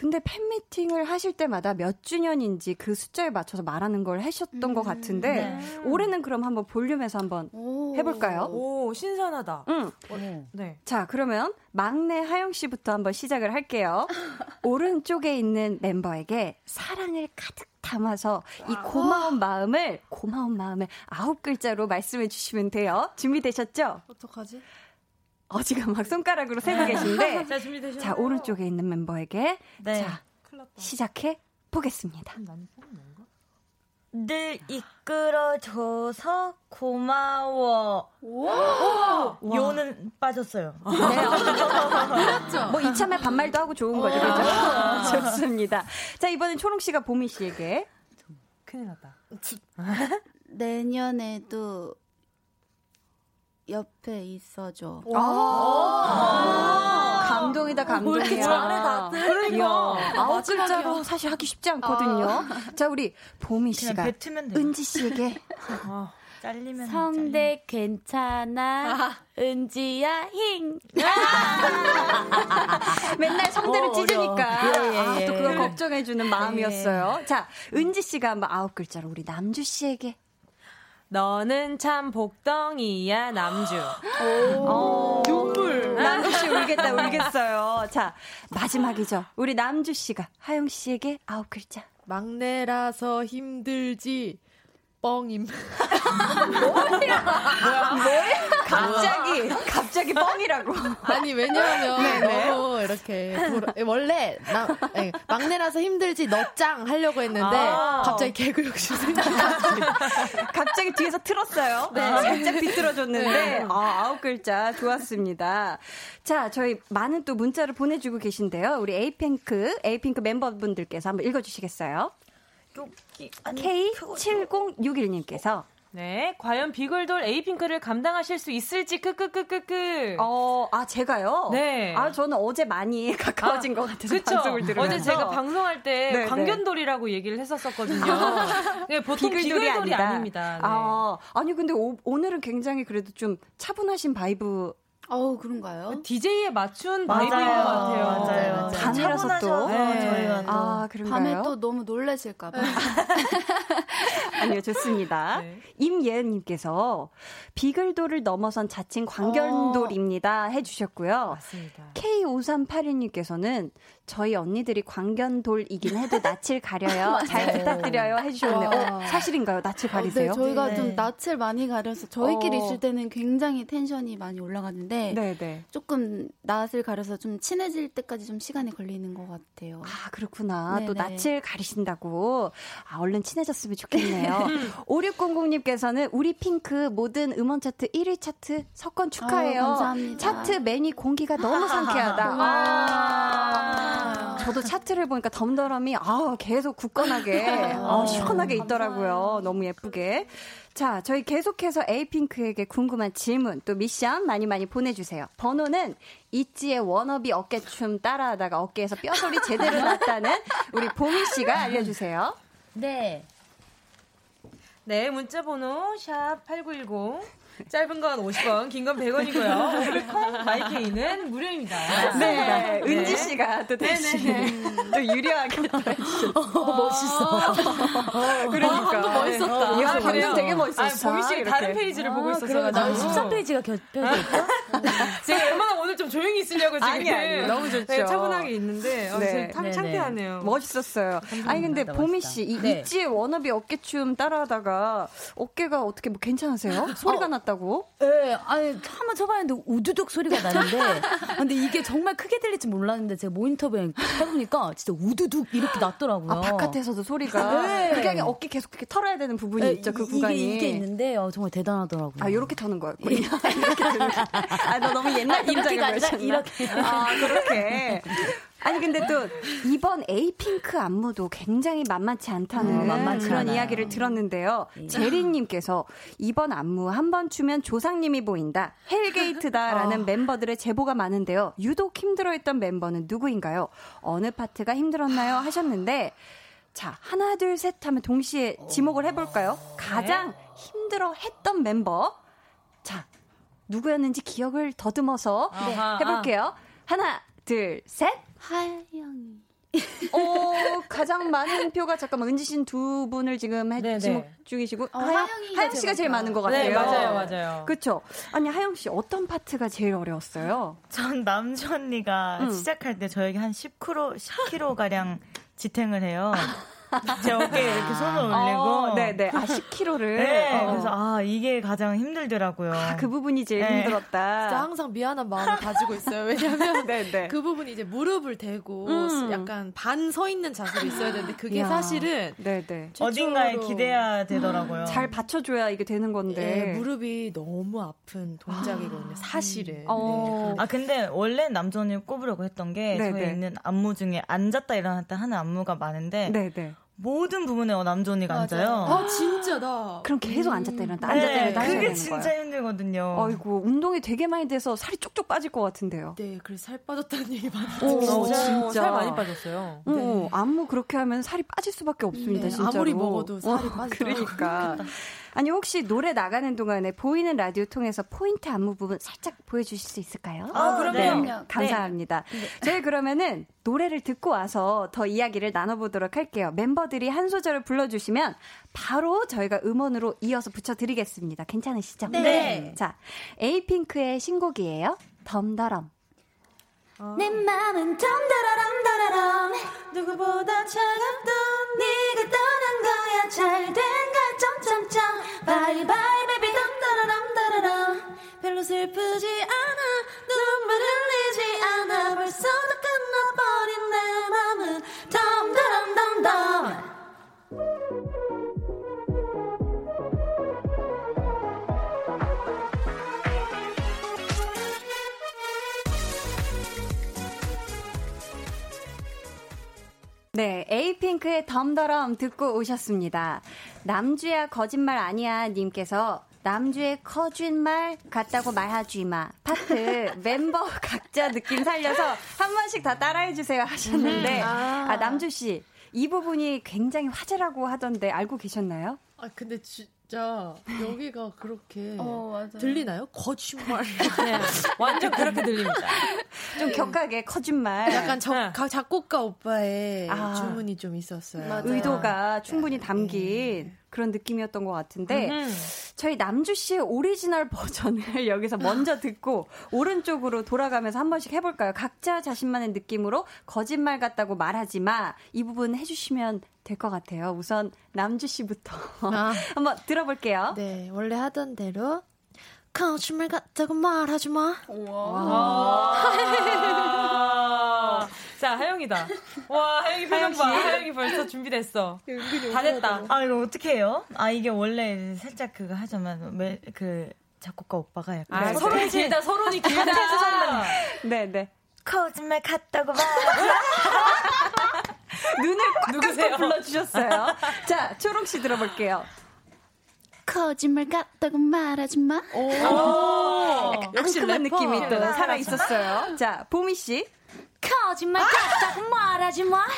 근데 팬미팅을 하실 때마다 몇 주년인지 그 숫자에 맞춰서 말하는 걸 하셨던 것 같은데 올해는 그럼 한번 볼륨에서 한번 오. 해볼까요? 오, 신선하다. 응. 오. 네. 자, 그러면 막내 하영 씨부터 한번 시작을 할게요. 오른쪽에 있는 멤버에게 사랑을 가득 담아서 이 고마운 마음을 고마운 마음을 아홉 글자로 말씀해 주시면 돼요. 준비되셨죠? 어떡하지? 어 지금 막 손가락으로 세고 계신데 자, 준비되셨나요? 자, 오른쪽에 있는 멤버에게 네. 자, 시작해 보겠습니다. 늘 이끌어줘서 고마워. 요는 빠졌어요. 뭐 이참에 반말도 하고 좋은 거죠. 그죠? 좋습니다. 자, 이번엔 초롱 씨가 보미 씨에게 큰일 났다. 내년에도 옆에 있어줘. 아, 감동이다, 감동이야. 잘해, 다들. 그러니까. 아홉 글자로 사실 하기 쉽지 않거든요. 자, 우리 보미 씨가. 은지 씨에게 잘리면 성대 괜찮아. 은지야 힝. 맨날 성대를 어, 찢으니까. 예, 예, 아, 또 예. 그걸 걱정해주는 마음이었어요. 자, 은지 씨가 한번 아홉 글자로 우리 남주 씨에게. 너는 참 복덩이야, 남주. 어, 눈물. 남주 씨 울겠다, 울겠어요. 자, 마지막이죠. 우리 남주 씨가 하영 씨에게 아홉 글자. 막내라서 힘들지. 뻥임. 갑자기, 갑자기 뻥이라고. 아니 왜냐하면 네네. 너무 이렇게 돌아- 원래 나 예, 막내라서 힘들지 너짱 하려고 했는데 아. 갑자기 개그 욕심 생겨. 갑자기 뒤에서 틀었어요. 네. 살짝 비틀어줬는데, 아, 아홉 글자 좋았습니다. 자, 저희 많은 또 문자를 보내주고 계신데요. 우리 에이핑크, 에이핑크 멤버분들께서 한번 읽어주시겠어요? 여기 아니, K7061님께서, 네, 과연 비글돌 에이핑크를 감당하실 수 있을지 크크크크크. 어, 아, 제가요? 네. 아, 저는 어제 많이 가까워진 것 같아서 그쵸? 방송을 들으면서. 어제 제가 방송할 때 네, 광견돌이라고 얘기를 했었었거든요. 네, 보통 비글돌이, 비글돌이, 아니다. 아닙니다. 네. 아, 아니, 근데 오, 오늘은 굉장히 그래도 좀 차분하신 vibe. 어우 그런가요? DJ에 맞춘 맞아요. vibe인 것 같아요. 맞아요. 맞아요. 밤이라서 또. 차분하셔서 네. 저희가 또 아, 그런가요? 밤에 또 너무 놀라실까 봐. 아니요, 좋습니다. 네. 임예은님께서 비글돌을 넘어선 자칭 광견돌입니다. 해주셨고요. 맞습니다. K5382님께서는 저희 언니들이 광견돌이긴 해도 낯을 가려요. 잘 부탁드려요. 해주셨네요. 어, 사실인가요? 낯을 가리세요? 네, 저희가 네. 좀 낯을 많이 가려서 저희끼리 어. 있을 때는 굉장히 텐션이 많이 올라가는데 네네. 조금 낯을 가려서 좀 친해질 때까지 좀 시간이 걸리는 것 같아요. 아, 그렇구나. 또 네네. 낯을 가리신다고. 아, 얼른 친해졌으면 좋겠네요. 5600님께서는 우리 핑크 모든 음원 차트 1위 차트 석권 축하해요. 아유, 감사합니다. 차트 매니 공기가 너무 상쾌하다. 아, 저도 차트를 보니까 덤더럼이 아, 계속 굳건하게 아, 시원하게 있더라고요. 너무 예쁘게. 자, 저희 계속해서 에이핑크에게 궁금한 질문 또 미션 많이 많이 보내주세요. 번호는 있지의 워너비 어깨춤 따라하다가 어깨에서 뼈소리 제대로 났다는 우리 보미 씨가 알려주세요. 네. 네, 문자 번호 샵 8910. 짧은 건 50원, 긴 건 100원이고요. 오늘콩 마이케이는 무료입니다. 네, 은지 씨가 또 대신 또 유리하게 또 해주셨어. 멋있어. 그러니까. 멋있었다. 야, 방금 되게 멋있었어. 아, 보미 씨가 다른 페이지를 보고 있어서. 그러면 나 13페이지가 겹혀져 있죠? 제가 웬만하면 오늘 좀 조용히 있으려고 지금 아니, 아니, 너무 좋죠. 네, 차분하게 있는데 어, 네. 참 네네. 창피하네요. 멋있었어요. 아니 근데 보미 멋있다. 씨, 이 네. 있지의 워너비 어깨춤 따라하다가 어깨가 어떻게 뭐 괜찮으세요? 소리가 났다 고? 네, 아니 한번 쳐봤는데 우두둑 소리가 나는데, 근데 이게 정말 크게 들릴지 몰랐는데 제가 모니터에 해보니까 진짜 우두둑 이렇게 났더라고요. 아 바깥에서도 소리가 네. 그게 어깨 계속 이렇게 털어야 되는 부분이 네, 있죠. 그 이- 구간이. 이게, 이게 있는데 어, 정말 대단하더라고요. 아, 요렇게 터는 거였군요. 이렇게 터는 거. 아, 너 너무 옛날 이렇게가 아니라 보여줬나? 이렇게. 아, 그렇게. 아니, 근데 또, 이번 에이핑크 안무도 굉장히 만만치 않다는 음, 만만치 그런 않아요. 이야기를 들었는데요. 예. 제리님께서 이번 안무 한 번 추면 조상님이 보인다. hell gate다라는 멤버들의 제보가 많은데요. 유독 힘들어했던 멤버는 누구인가요? 어느 파트가 힘들었나요? 하셨는데, 자, 하나, 둘, 셋 하면 동시에 지목을 해볼까요? 가장 힘들어 했던 멤버. 자, 누구였는지 기억을 더듬어서 아하. 해볼게요. 하나, 둘, 셋. 하영이. 어, 가장 많은 표가 잠깐만 은지 씨는 두 분을 지금 해. 지목 중이시고 어, 하영, 하영 씨가 제일 많은 것 같아요. 네, 맞아요, 맞아요. 그렇죠. 아니 하영 씨 어떤 파트가 제일 어려웠어요? 전 남주 언니가 응. 시작할 때 저에게 한 10kg, 10kg 가량 지탱을 해요. 제 어깨에 이렇게 손을 올리고. 어, 네네. 아 10kg를. 네, 그래서 아 이게 가장 힘들더라고요. 그 부분이 제일 네. 힘들었다. 진짜 항상 미안한 마음을 가지고 있어요. 왜냐면 네네. 그 부분이 이제 무릎을 대고 음. 약간 반 서 있는 자세로 있어야 되는데 그게 이야. 사실은 네네. 어딘가에 기대야 되더라고요. 잘 받쳐줘야 이게 되는 건데. 예, 무릎이 너무 아픈 동작이거든요. 사실은. 어. 아 근데 원래 언니를 꼽으려고 했던 게 네네. 저희 있는 안무 중에 앉았다 일어났다 하는 안무가 많은데 네네. 모든 부분에 남주 언니가 앉아요. 아 진짜다. 그럼 계속 앉았다 일어났다 앉았다 네, 일어났다 하셔야 그게 되는 진짜 거예요. 힘들거든요. 아이고 운동이 되게 많이 돼서 살이 쪽쪽 빠질 것 같은데요. 네, 그래서 살 빠졌다는 얘기 많이 오, 들었어요. 어, 진짜. 살 많이 빠졌어요. 어, 네. 안무 그렇게 하면 살이 빠질 수밖에 없습니다, 네, 진짜로. 아무리 먹어도 살이 어, 빠지더라고요. 그러니까. 아니 혹시 노래 나가는 동안에 보이는 라디오 통해서 포인트 안무 부분 살짝 보여주실 수 있을까요? 아, 그럼요. 네, 감사합니다. 저희 그러면은 노래를 듣고 와서 더 이야기를 나눠보도록 할게요. 멤버들이 한 소절을 불러주시면 바로 저희가 음원으로 이어서 붙여드리겠습니다. 괜찮으시죠? 네. 자, 에이핑크의 신곡이에요. 덤더럼. 내 맘은 덤다라람다라람 누구보다 차갑던 네가 떠난 거야 잘된가 점 점점 bye bye baby 덤다라람 다라람. 별로 슬프지 않아. 눈물 흘리지 않아. 벌써 다 끝나버린 내 맘은 덤다람덤덤 네, 에이핑크의 덤더럼 듣고 오셨습니다. 남주야 거짓말 아니야 님께서 남주의 거짓말 같다고 말하지 마. 파트 멤버 각자 느낌 살려서 한 번씩 다 따라해 주세요 하셨는데 아 남주 씨. 이 부분이 굉장히 화제라고 하던데 알고 계셨나요? 아 근데 진짜 여기가 그렇게 어. 들리나요? 거짓말. 네, 완전 그렇게 들립니다. 좀 격하게 거짓말. 약간 저, 네. 가- 작곡가 오빠의 아. 주문이 좀 있었어요. 맞아요. 의도가 충분히 담긴 그런 느낌이었던 것 같은데 음. 저희 남주 씨의 오리지널 버전을 여기서 먼저 듣고 오른쪽으로 돌아가면서 한 번씩 해볼까요? 각자 자신만의 느낌으로 거짓말 같다고 말하지 마. 이 부분 해주시면 될 것 같아요. 우선 남주 씨부터 아. 한번 들어볼게요. 네, 원래 하던 대로 거짓말 같다고 말하지 마. 아. 자, 하영이다. 와, 하영이 표정 봐. 하영이 벌써 준비됐어. 다 됐다. 아 이거 어떻게 해요? 아 이게 원래 살짝 그거 하자면 매, 그 작곡가 오빠가 약간 아, 서론이 길다, 서론이 길다. 네 네. 거짓말 같다고 말. 눈을 누구세요? 꽉꽉 불러주셨어요. 자, 초롱 씨 들어볼게요. 거짓말 같다고 말하지 마 역시 상큼한 래퍼. 느낌이 또 살아 있었어요. 자, 보미 씨. 거짓말 같다고 말하지 마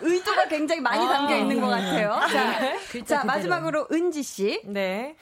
의도가 굉장히 많이 담겨 있는 것 같아요. 자, 자 그대로. 마지막으로 은지 씨. 네.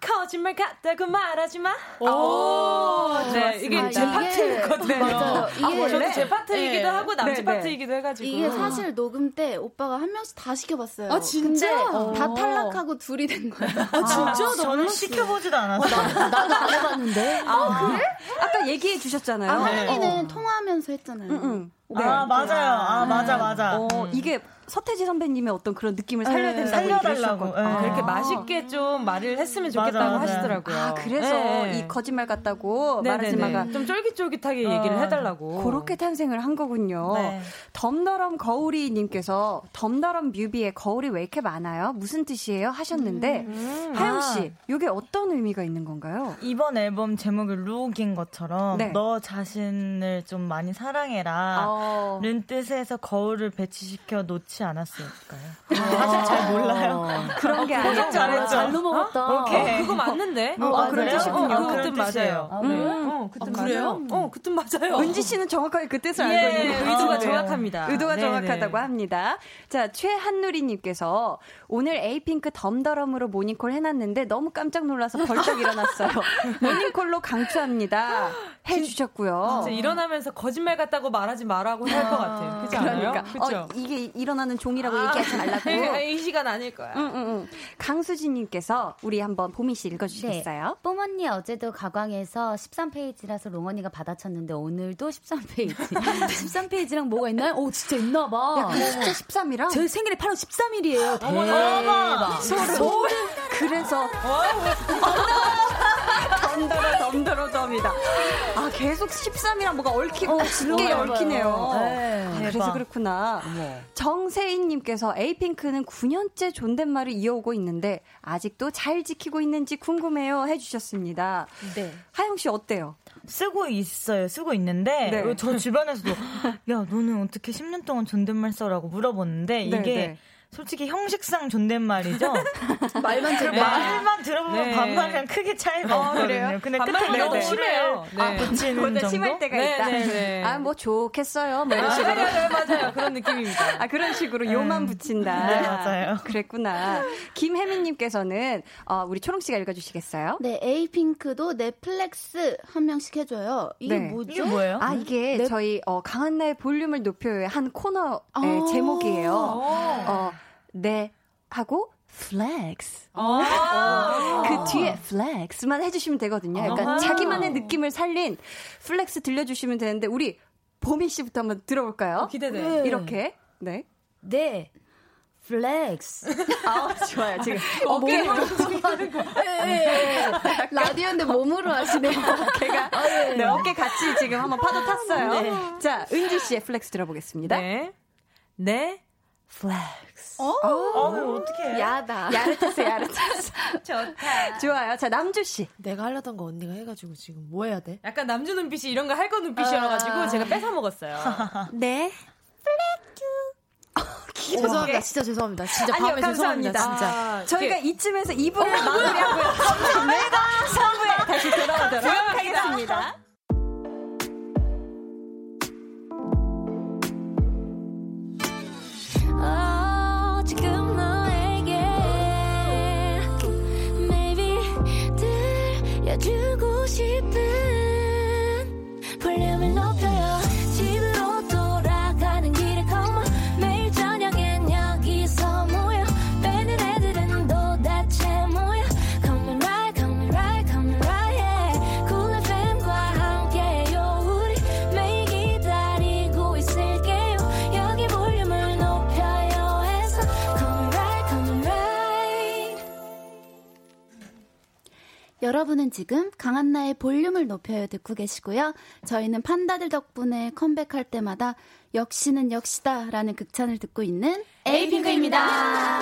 거짓말 같다고 말하지 마. 오, 네, 이게 아, 제 파트거든요. 맞아요. 이게- 아, 저도 제 파트이기도 네. 하고 남친 네, 네. 파트이기도 해가지고. 이게 사실 녹음 때 오빠가 한 명씩 다 시켜봤어요. 아, 진짜? 근데 다 어. 탈락하고 둘이 된 거예요. 아, 진짜? 저는 시켜보지도 않았어요. 나도 안 해봤는데. 아까 얘기해 주셨잖아요. 아, 네. 하은이는 통화하면서 했잖아요. 응, 응. 네. 아, 맞아요. 아, 맞아, 맞아. 어, 이게 서태지 선배님의 어떤 그런 느낌을 살려야 네, 된다고 살려달라고. 얘기를. 네. 아. 그렇게 맛있게 좀 말을 했으면 좋겠다고 맞아. 하시더라고요. 아, 그래서 네. 이 거짓말 같다고. 말하지마가 좀 쫄깃쫄깃하게 얘기를 어. 해달라고. 그렇게 탄생을 한 거군요. 네. 덤더럼 거울이님께서 덤더럼 뮤비에 거울이 왜 이렇게 많아요? 무슨 뜻이에요? 하셨는데 하영 씨, 이게 어떤 의미가 있는 건가요? 이번 앨범 제목이 룩인 것처럼 네. 너 자신을 좀 많이 사랑해라. 어, 는 뜻에서 거울을 배치시켜 놓지 않았을까요? 사실 잘 몰라요. 그런 게 아니죠. 잘했죠. 잘 넘어갔다. 오케이. 어, 그거 맞는데? 어, 어, 그런 뜻이군요. 어, 그 그런 뜻. 맞아요. 아, 네. 어, 그뜻 아, 그래요? 맞아요. 어, 그뜻 맞아요. 은지 씨는 정확하게 그 뜻을 알고 예, 있는 의도가 아, 네. 정확합니다. 의도가 네, 정확하다고 네. 합니다. 자, 최한누리님께서 오늘 에이핑크 덤더럼으로 모닝콜 해놨는데 너무 깜짝 놀라서 벌떡 일어났어요. 모닝콜로 강추합니다. 해주셨고요. 진짜 일어나면서 거짓말 같다고 말하지 말라고 할 것 같아요. 그렇지 않아요? 그러니까 그렇죠? 어, 이게 일어나는 종이라고 얘기하지 말라고. 이 시간 아닐 거야. 응, 응, 응. 강수진님께서 우리 한번 보미 씨 읽어주시겠어요? 뽀언니 어제도 가광에서 13페이지라서 롱 언니가 받아쳤는데 오늘도 13페이지. 13페이지랑 뭐가 있나요? 오 진짜 있나 봐. 야, 그 숫자 13이랑 제 생일이 8월 13일이에요. 대박. 소름. 그래서 덤더러 덤더러 덤이다. 아 계속 13이랑 뭐가 얽히고 어, 얽히네요. 네. 아, 그래서. 그렇구나. 정세인님께서 에이핑크는 9년째 존댓말을 이어오고 있는데 아직도 잘 지키고 있는지 궁금해요 해주셨습니다. 네. 하영 씨 어때요? 쓰고 있어요. 쓰고 있는데 네. 저 주변에서도 야 너는 어떻게 10년 동안 존댓말 써라고 물어보는데 이게 네, 네. 솔직히 형식상 존댓말이죠. 말만 그 들어. 말만 들어보면 네. 반말이랑 크게 차이가 어, 없거든요. 그래요? 근데 끝에 너무 네, 심해요. 네. 붙이는 보다 정도. 심할 때가 네, 있다. 네, 네. 아뭐 좋겠어요. 뭐 이런 아, 식으로. 네, 네, 맞아요. 그런 느낌입니다. 아, 그런 식으로 요만 붙인다. 네, 맞아요. 그랬구나. 김혜민 님께서는, 어, 우리 초롱 씨가 읽어 주시겠어요? 네, 에이핑크도 넷플렉스 한 명씩 해 줘요. 이게 네. 뭐죠? 이게 뭐예요? 아, 이게 네. 저희, 어, 강한나의 볼륨을 높여요의 한 코너의 아. 제목이에요. 어. 어, 네, 하고, flex. 어. 그 뒤에 flex만 해주시면 되거든요. 약간 아. 자기만의 느낌을 살린 flex 들려주시면 되는데, 우리 보미 씨부터 한번 들어볼까요? 기대돼. 네. 이렇게. 네. 네. flex. 아, 좋아요. 지금. 어깨 라디오인데 몸으로 하시네요. 어깨가 네, 어깨 같이 지금 한번 파도 탔어요. 자, 은지 씨의 flex 들어보겠습니다. 네. 네. flex. 어, 이거 어떻게 해? 야다. 야릇했어, 야릇했어. 좋다. 좋아요. 자, 남주 씨. 내가 하려던 거 언니가 해가지고 지금 뭐 해야 돼? 약간 남주 눈빛이 이런 거 할 거 눈빛이어가지고 제가 뺏어 먹었어요. 네. 죄송합니다. 진짜 죄송합니다. 진짜 아니요, 밤에 죄송합니다. 감사합니다. 진짜. 저희가 이쯤에서 2부를 마무리하고요. 3부에 다시 돌아오도록 하겠습니다. 여러분은 지금 강한나의 볼륨을 높여요 듣고 계시고요. 저희는 판다들 덕분에 컴백할 때마다 역시는 역시다라는 극찬을 듣고 있는 에이핑크입니다.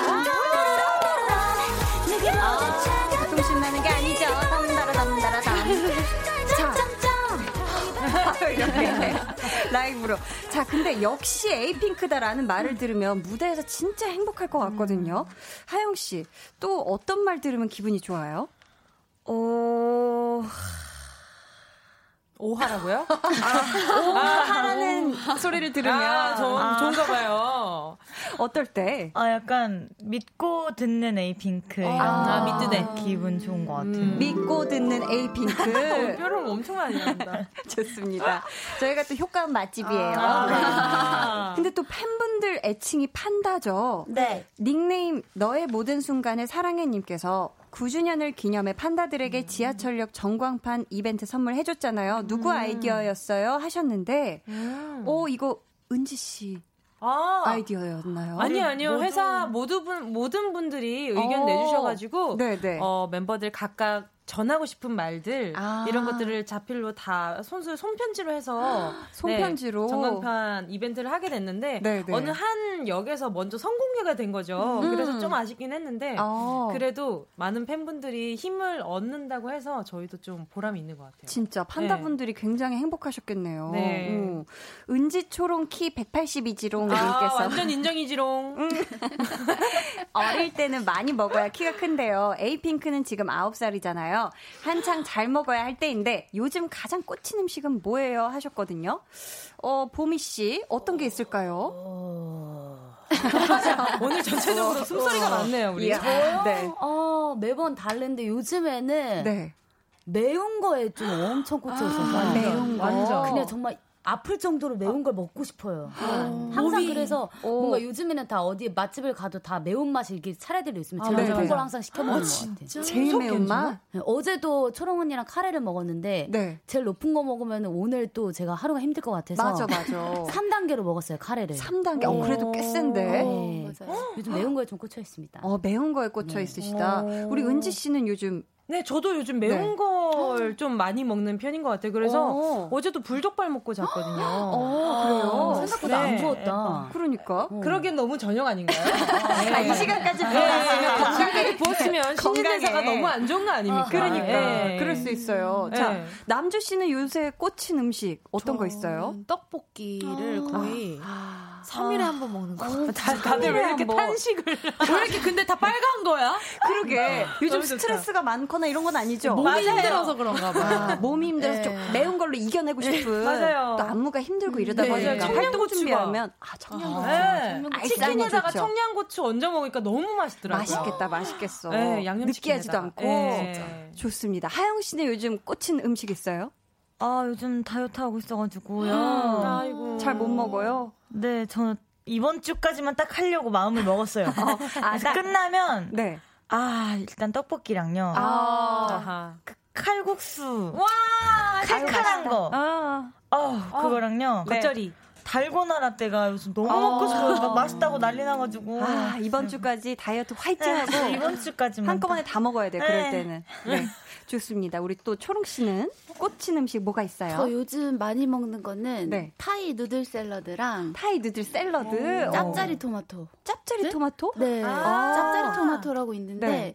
보통 신나는 게 아니죠. 덤다라덤다라담. 자, 이렇게 라이브로. 자, 근데 역시 에이핑크다라는 말을 들으면 무대에서 진짜 행복할 것 같거든요. 하영 씨, 또 어떤 말 들으면 기분이 좋아요? 오. 오하라고요? 하라는 소리를 들으면 아, 저, 좋은가 봐요. 어떨 때? 아, 약간 믿고 듣는 에이핑크. 이런 아, 거 믿드네. 기분 좋은 것 같아요. 믿고 듣는 에이핑크. 뼈를 엄청 많이 난다. 좋습니다. 저희가 또 효과음 맛집이에요. 아. 근데 또 팬분들 애칭이 판다죠. 네. 닉네임 너의 모든 순간을 사랑해님께서 9주년을 기념해 판다들에게 지하철역 전광판 이벤트 선물해줬잖아요. 누구 아이디어였어요? 하셨는데, 오 이거 은지 씨 아, 아이디어였나요? 아니요, 아니요. 회사 모두 분, 모든 분들이 의견 어. 내주셔가지고, 네네. 어, 멤버들 각각 전하고 싶은 말들, 아. 이런 것들을 자필로 다 손수, 손편지로 해서, 손편지로? 네, 전광판 이벤트를 하게 됐는데, 네네. 어느 한 역에서 먼저 선공개가 된 거죠. 음. 그래서 좀 아쉽긴 했는데, 어. 그래도 많은 팬분들이 힘을 얻는다고 해서 저희도 좀 보람이 있는 것 같아요. 진짜 판다분들이 굉장히 행복하셨겠네요. 네. 음. 은지 초롱 키 182지롱 아, 님께서 완전 인정이지롱. 어릴 때는 많이 먹어야 키가 큰데요. 에이핑크는 지금 9살이잖아요. 한창 잘 먹어야 할 때인데 요즘 가장 꽂힌 음식은 뭐예요? 하셨거든요. 어, 보미 씨 어떤 게 있을까요? 오늘 전체적으로 숨소리가 많네요, 우리. 이야, 네. 어, 매번 다른데 요즘에는 네. 매운 거에 좀 엄청 꽂혀 있어서 아, 매운 거. 완전. 그냥 정말 아플 정도로 매운 걸 먹고 싶어요. 항상 그래서 오. 뭔가 요즘에는 다 어디 맛집을 가도 다 매운 맛이 이렇게 차례대로 있으면 제일 아, 좋은 네네. 걸 항상 시켜 먹는 것 같아요. 제일 매운 맛? 네, 어제도 초롱 언니랑 카레를 먹었는데 네. 제일 높은 거 먹으면 오늘 또 제가 하루가 힘들 것 같아서 맞아, 맞아. 3단계로 먹었어요 카레를. 3단계. 어, 그래도 꽤 센데. 네. 요즘 매운 거에 좀 꽂혀 있습니다. 어, 매운 거에 꽂혀 있으시다. 우리 은지 씨는 요즘 네, 저도 요즘 매운 네. 걸좀 많이 먹는 편인 것 같아요. 그래서 어. 어. 제도 불족발 먹고 잤거든요. 어, 그래요? 생각보다 네. 안 부었다. 그러니까. 그러기엔 너무 저녁 아닌가요? 아, 이 시간까지 네, 부었으면 건강하게 부었으면 신진대사가. 너무 안 좋은 거 아닙니까? 그러니까 네. 그럴 수 있어요. 자, 네. 남주 씨는 요새 꽂힌 음식 어떤 거 있어요? 떡볶이를 거의 3일에 한 번 먹는 거. 다, 다들 왜 이렇게 한번. 탄식을 왜 이렇게 근데 다 빨간 거야? 그러게. 요즘 너무 좋다. 스트레스가 많거나 이런 건 아니죠? 몸이 힘들어서 그런가 봐. 아, 몸이 힘들어서 좀 네. 매운 걸로 이겨내고 싶은 맞아요. 또 안무가 힘들고 이러다 네, 보니까 맞아요. 활동. 준비하면 아 청양고추 네. 알싸한 치킨에다가 좋죠. 청양고추 얹어 먹으니까 너무 맛있더라고요. 맛있겠다, 맛있겠어. 네, 양념치킨에다가. 느끼하지도 않고 네. 좋습니다. 하영 씨는 요즘 꽂힌 음식 있어요? 아, 요즘 다이어트 하고 있어가지고요. 아이고. 잘못 먹어요. 네, 저는 이번 주까지만 딱 하려고 마음을 먹었어요. 아, 그래서 딱- 끝나면 네. 아 일단 떡볶이랑요. 아, 아하. 칼국수. 와, 칼칼한 거. 아, 어, 그거랑요. 네. 겉절이. 달고나 라떼가 요즘 너무 아. 먹고 싶어요. 막 맛있다고 난리 나가지고. 아, 이번 주까지 다이어트 화이팅하고 네, 이번 주까지만. 한꺼번에 다 먹어야 돼. 그럴 네. 때는. 네. 좋습니다. 우리 또 초롱 씨는 꽂힌 음식 뭐가 있어요? 저 요즘 많이 먹는 거는 네. 타이 누들 샐러드랑 타이 누들 샐러드, 어. 짭짜리 토마토. 짭짜리 토마토? 네, 아. 짭짜리 토마토라고 있는데 네.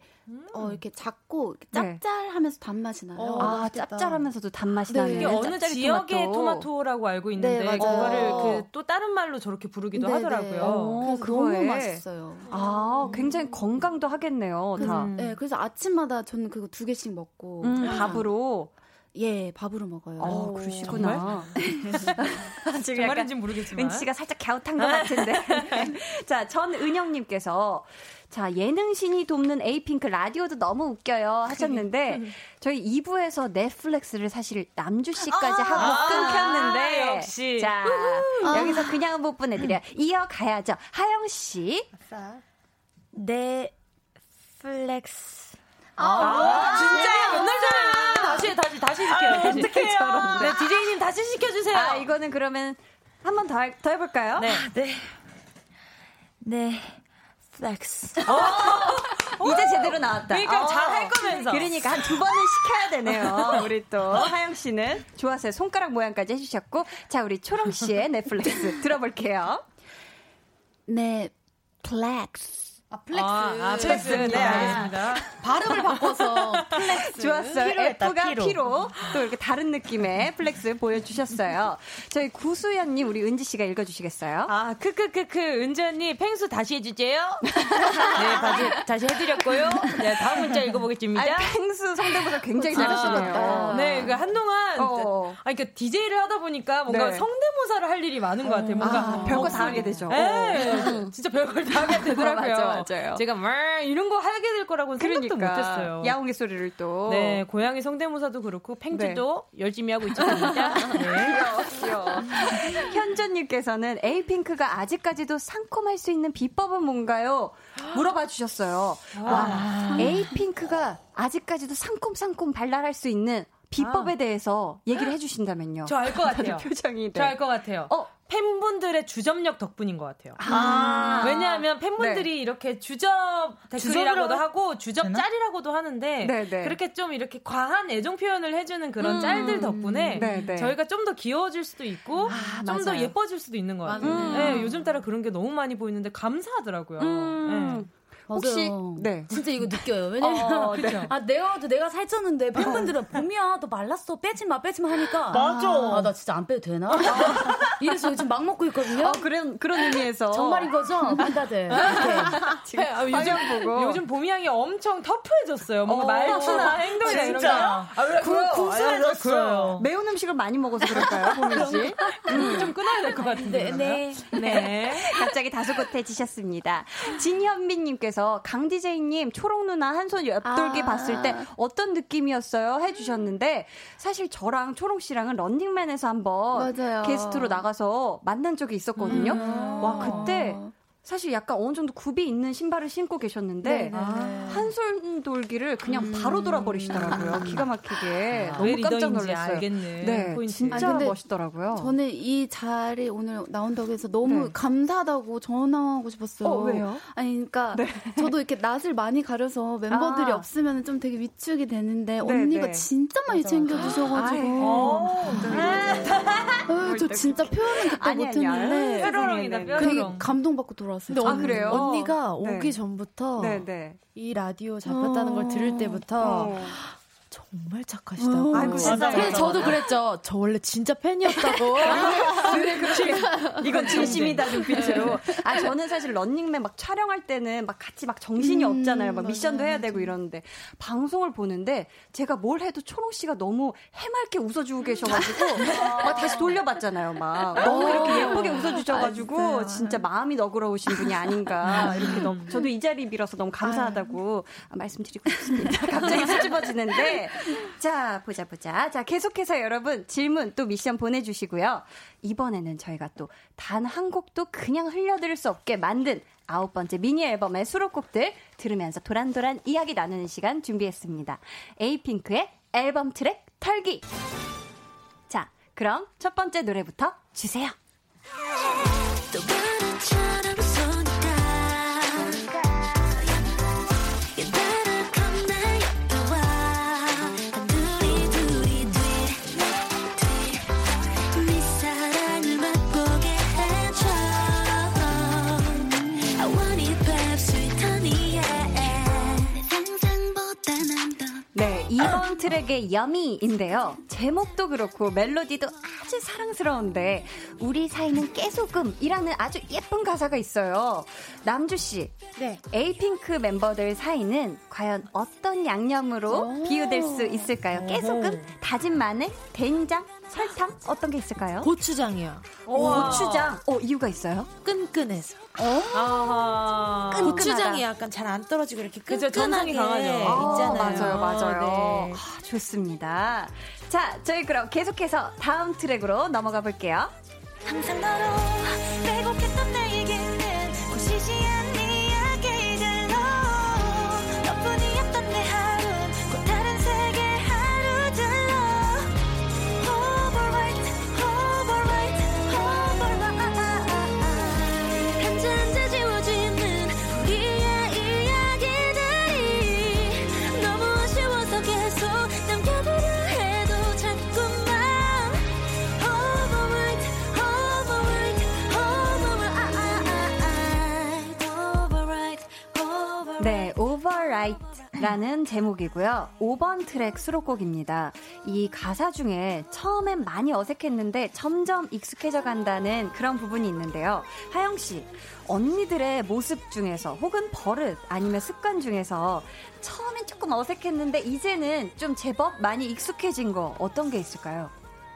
어 이렇게 작고 네. 짭짤하면서 단맛이 나요. 어, 아, 맛있겠다. 짭짤하면서 단맛이 네. 나는 이게 어느 짭짜리 지역의 토마토. 토마토 라고 알고 있는데 네. 그거를 그 또 다른 말로 저렇게 부르기도 네네. 하더라고요. 어, 그래서 그거에. 너무 맛있어요. 아, 굉장히 건강도 하겠네요, 다. 음. 네, 그래서 아침마다 저는 그거 두 개씩 먹고 음, 항상- 밥으로. 예, 밥으로 먹어요. 어, 그러시구나. 지금 약간 정말인지 모르겠지만. 은지 씨가 살짝 갸웃한 것 같은데. 자, 전은영님께서 자, 예능신이 돕는 에이핑크 라디오도 너무 웃겨요 하셨는데, 저희 2부에서 넷플릭스를 사실 남주씨까지 하고 끊겼는데, 아, 역시. 자, 여기서 그냥 못 보내드려요. 이어가야죠. 하영씨. 네, flex. 아, 진짜요? 맨날 잘해. 다시, 다시, 다시 시켜요. 다시. 어떡해요. 네, DJ님 다시 시켜주세요. 아, 이거는 그러면 한 번 더, 더 해볼까요? 네. 네. 네, flex. 이제 제대로 나왔다. 그러니까 어. 잘할 거면서. 그러니까 한 두 번은 시켜야 되네요. 우리 또 하영 씨는 좋았어요. 손가락 모양까지 해주셨고, 자 우리 초롱 씨의 flex 들어볼게요. 네, flex. 아, flex. 아, 아, flex. 네, 알겠습니다. 발음을 바꿔서 flex. 좋았어요. 피로했다, F가 피로. 피로. 또 이렇게 다른 느낌의 flex 보여주셨어요. 저희 구수연님, 우리 은지 씨가 읽어주시겠어요? 아, 크크크크, 은지 언니, 펭수 다시 해주세요. 네, 다시, 다시 해드렸고요. 네, 다음 문자 읽어보겠습니다. 아니, 펭수 성대모사 굉장히 잘하시네요. 네, 그 한동안, 어. 아니, 그 DJ를 하다 보니까 뭔가 네. 성대모사를 할 일이 많은 것 같아요. 뭔가. 아, 별거 다 하게 되죠. 네, 진짜 별걸 다 하게 되더라고요. 맞아, 맞아 요. 제가 막 이런 거 하게 될 거라고는 생각도 그러니까. 못했어요. 야옹이 소리를 또. 네, 고양이 성대모사도 그렇고 펭수도 열심히 하고 있습니다. 네. 귀여워, 귀여워. 현전님께서는 에이핑크가 아직까지도 상콤할 수 있는 비법은 뭔가요? 물어봐 주셨어요. 와, 에이핑크가 아직까지도 상콤상콤 발랄할 수 있는 비법에 대해서 얘기를 해주신다면요. 저 알 것 같아요. 표정이. 네. 저알 것 같아요. 어, 팬분들의 주점력 덕분인 것 같아요. 아. 왜냐하면 팬분들이 이렇게 주접 댓글이라고도 하고 주접 되나? 짤이라고도 하는데 네, 네. 그렇게 좀 이렇게 과한 애정 표현을 해주는 그런 짤들 덕분에 네, 네. 저희가 좀 더 귀여워질 수도 있고 아, 좀더 맞아요. 예뻐질 수도 있는 것 같아요. 음. 네, 요즘 따라 그런 게 너무 많이 보이는데 감사하더라고요. 음. 혹시, 맞아요. 네. 진짜 이거 느껴요. 왜냐면 어, 네. 아 내가 도 내가 살쪘는데 팬분들은 봄이야 너 말랐어 빼지 마 빼지 마 하니까 맞아. 아 나 진짜 안 빼도 되나? 이래서 요즘 막 먹고 있거든요. 어, 그런, 그런 의미에서. 정말인 거죠? 이렇게. 네, 아, 요즘 보고. 요즘 봄이 양이 엄청 터프해졌어요. 뭔가 어. 말투나 행동이나 이런 게. 진짜. 아, 왜 그래요? 구수해졌어요. 매운 음식을 많이 먹어서 그럴까요, 보민 씨? 음, 좀 끊어야 될 것 같은데. 네. 네. 갑자기 다소곳해지셨습니다. 진현빈님께서 강디제이님 초록 누나 한 손 옆돌기 아. 봤을 때 어떤 느낌이었어요? 해주셨는데 사실 저랑 초록 씨랑은 런닝맨에서 한번 맞아요. 게스트로 나가서 만난 적이 있었거든요. 와 그때 사실 약간 어느 정도 굽이 있는 신발을 신고 계셨는데 한손 돌기를 그냥 바로 돌아버리시더라고요. 기가 막히게 왜 너무 깜짝 놀랐어요. 알겠네. 네, 포인트. 진짜 아니, 근데 멋있더라고요. 저는 이 자리 오늘 나온다고 해서 너무 네. 감사하다고 전화하고 싶었어요. 어, 왜요? 아니, 그러니까 저도 이렇게 낯을 많이 가려서 멤버들이 아. 없으면 좀 되게 위축이 되는데 네, 언니가 네. 진짜 많이 챙겨주셔가지고. 어. 아유, 저 진짜 표현은 그때 못했는데. 뾰로롱이다, 네, 네, 네. 뾰로롱. 감동받고 돌아 왔어요. 근데 아, 언- 그래요? 언니가 네. 오기 전부터 네, 네. 이 라디오 잡혔다는 걸 들을 때부터 어. 정말 착하시다 고. 아이고, 진짜. 그래서 저도 그랬죠. 저 원래 진짜 팬이었다고. 그래, 그렇게. 이건 진심이다, 눈빛으로. 아, 저는 사실 런닝맨 막 촬영할 때는 막 같이 막 정신이 음, 없잖아요. 막 미션도 맞아요, 해야 되고 이러는데. 방송을 보는데 제가 뭘 해도 초롱 씨가 너무 해맑게 웃어주고 계셔가지고 막 다시 돌려봤잖아요. 막. 너무 이렇게 예쁘게 웃어주셔가지고 진짜 마음이 너그러우신 분이 아닌가. 이렇게 너무. 저도 이 자리 빌어서 너무 감사하다고 말씀드리고 싶습니다. 갑자기 수줍어지는데. 자, 보자, 보자. 자, 계속해서 여러분 질문 또 미션 보내주시고요. 이번에는 저희가 또 단 한 곡도 그냥 흘려드릴 수 없게 만든 아홉 번째 미니 앨범의 수록곡들 들으면서 도란도란 이야기 나누는 시간 준비했습니다. 에이핑크의 앨범 트랙 털기. 자, 그럼 첫 번째 노래부터 주세요. 트랙의 여미인데요. 제목도 그렇고 멜로디도 아주 사랑스러운데 우리 사이는 깨소금이라는 아주 예쁜 가사가 있어요. 남주 씨, 네. 에이핑크 멤버들 사이는 과연 어떤 양념으로 비유될 수 있을까요? 깨소금, 다진 마늘, 된장, 설탕 어떤 게 있을까요? 고추장이요. 고추장. 어, 이유가 있어요? 끈끈해서. 아하. 고추장이 약간 잘 안 떨어지고 이렇게 그죠, 끈끈하게 정성이 강하죠. 있잖아요. 맞아요, 맞아요. 네. 아, 좋습니다. 자, 저희 그럼 계속해서 다음 트랙으로 넘어가 볼게요. 항상 너로 빼곡했던 내얘 라는 제목이고요. 5번 트랙 수록곡입니다. 이 가사 중에 처음엔 많이 어색했는데 점점 익숙해져 간다는 그런 부분이 있는데요. 하영 씨, 언니들의 모습 중에서 혹은 버릇 아니면 습관 중에서 처음엔 조금 어색했는데 이제는 좀 제법 많이 익숙해진 거 어떤 게 있을까요?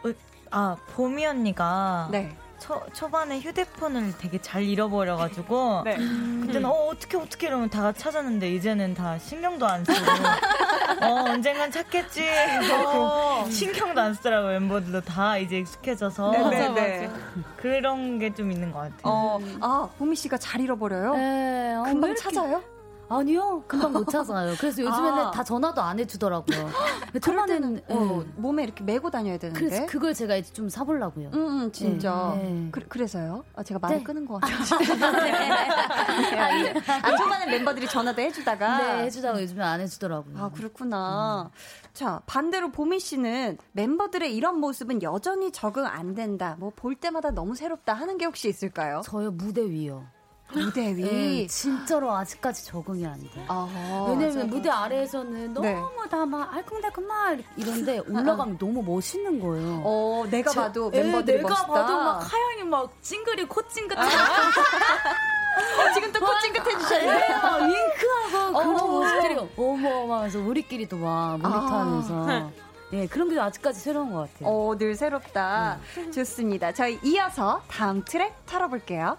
어, 아, 봄이 언니가 네. 초, 초반에 휴대폰을 되게 잘 잃어버려가지고 네. 그때는 어 어떻게 어떻게 이러면 다 찾았는데 이제는 다 신경도 안 쓰고 어 언젠간 찾겠지 이러고 신경도 안 쓰더라고 요 멤버들도 다 이제 익숙해져서 네네네. 그런 게 좀 있는 것 같아요. 어, 아, 보미 씨가 잘 잃어버려요? 네, 어, 금방 찾아요? 아니요, 금방 못 찾아요. 그래서 요즘에는 아. 다 전화도 안 해주더라고요. 초반에는 때는 어, 예. 몸에 이렇게 메고 다녀야 되는데. 그래서 그걸 제가 이제 좀 사보려고요. 음, 음, 진짜. 네. 그, 그래서요? 아, 제가 말을 네. 끄는 것 같아요. 네. 아, 초반에 멤버들이 전화도 해주다가. 네, 해주다가 요즘에 안 해주더라고요. 아, 그렇구나. 자, 반대로 보미 씨는 멤버들의 이런 모습은 여전히 적응 안 된다. 뭐, 볼 때마다 너무 새롭다 하는 게 혹시 있을까요? 저요 무대 위요. 무대 위. 네, 진짜로 아직까지 적응이 안 돼. 아, 왜냐면 무대 아래에서는 너무 네. 다막 알콩달콩 막 이런데 올라가면 너무 멋있는 거예요. 어, 내가 제- 봐도 예, 멤버들이 내가 멋있다. 봐도 막 하영이 막 찡그리 코 찡긋 어, 지금 또 코찡긋 해주셨네. 막 윙크하고 그런 어. 모습들이 어마어마해서 우리끼리도 막 모니터하면서 아. 예 그런 게 아직까지 새로운 것 같아요. 어, 늘 새롭다. 좋습니다. 저희 이어서 다음 트랙 털어볼게요.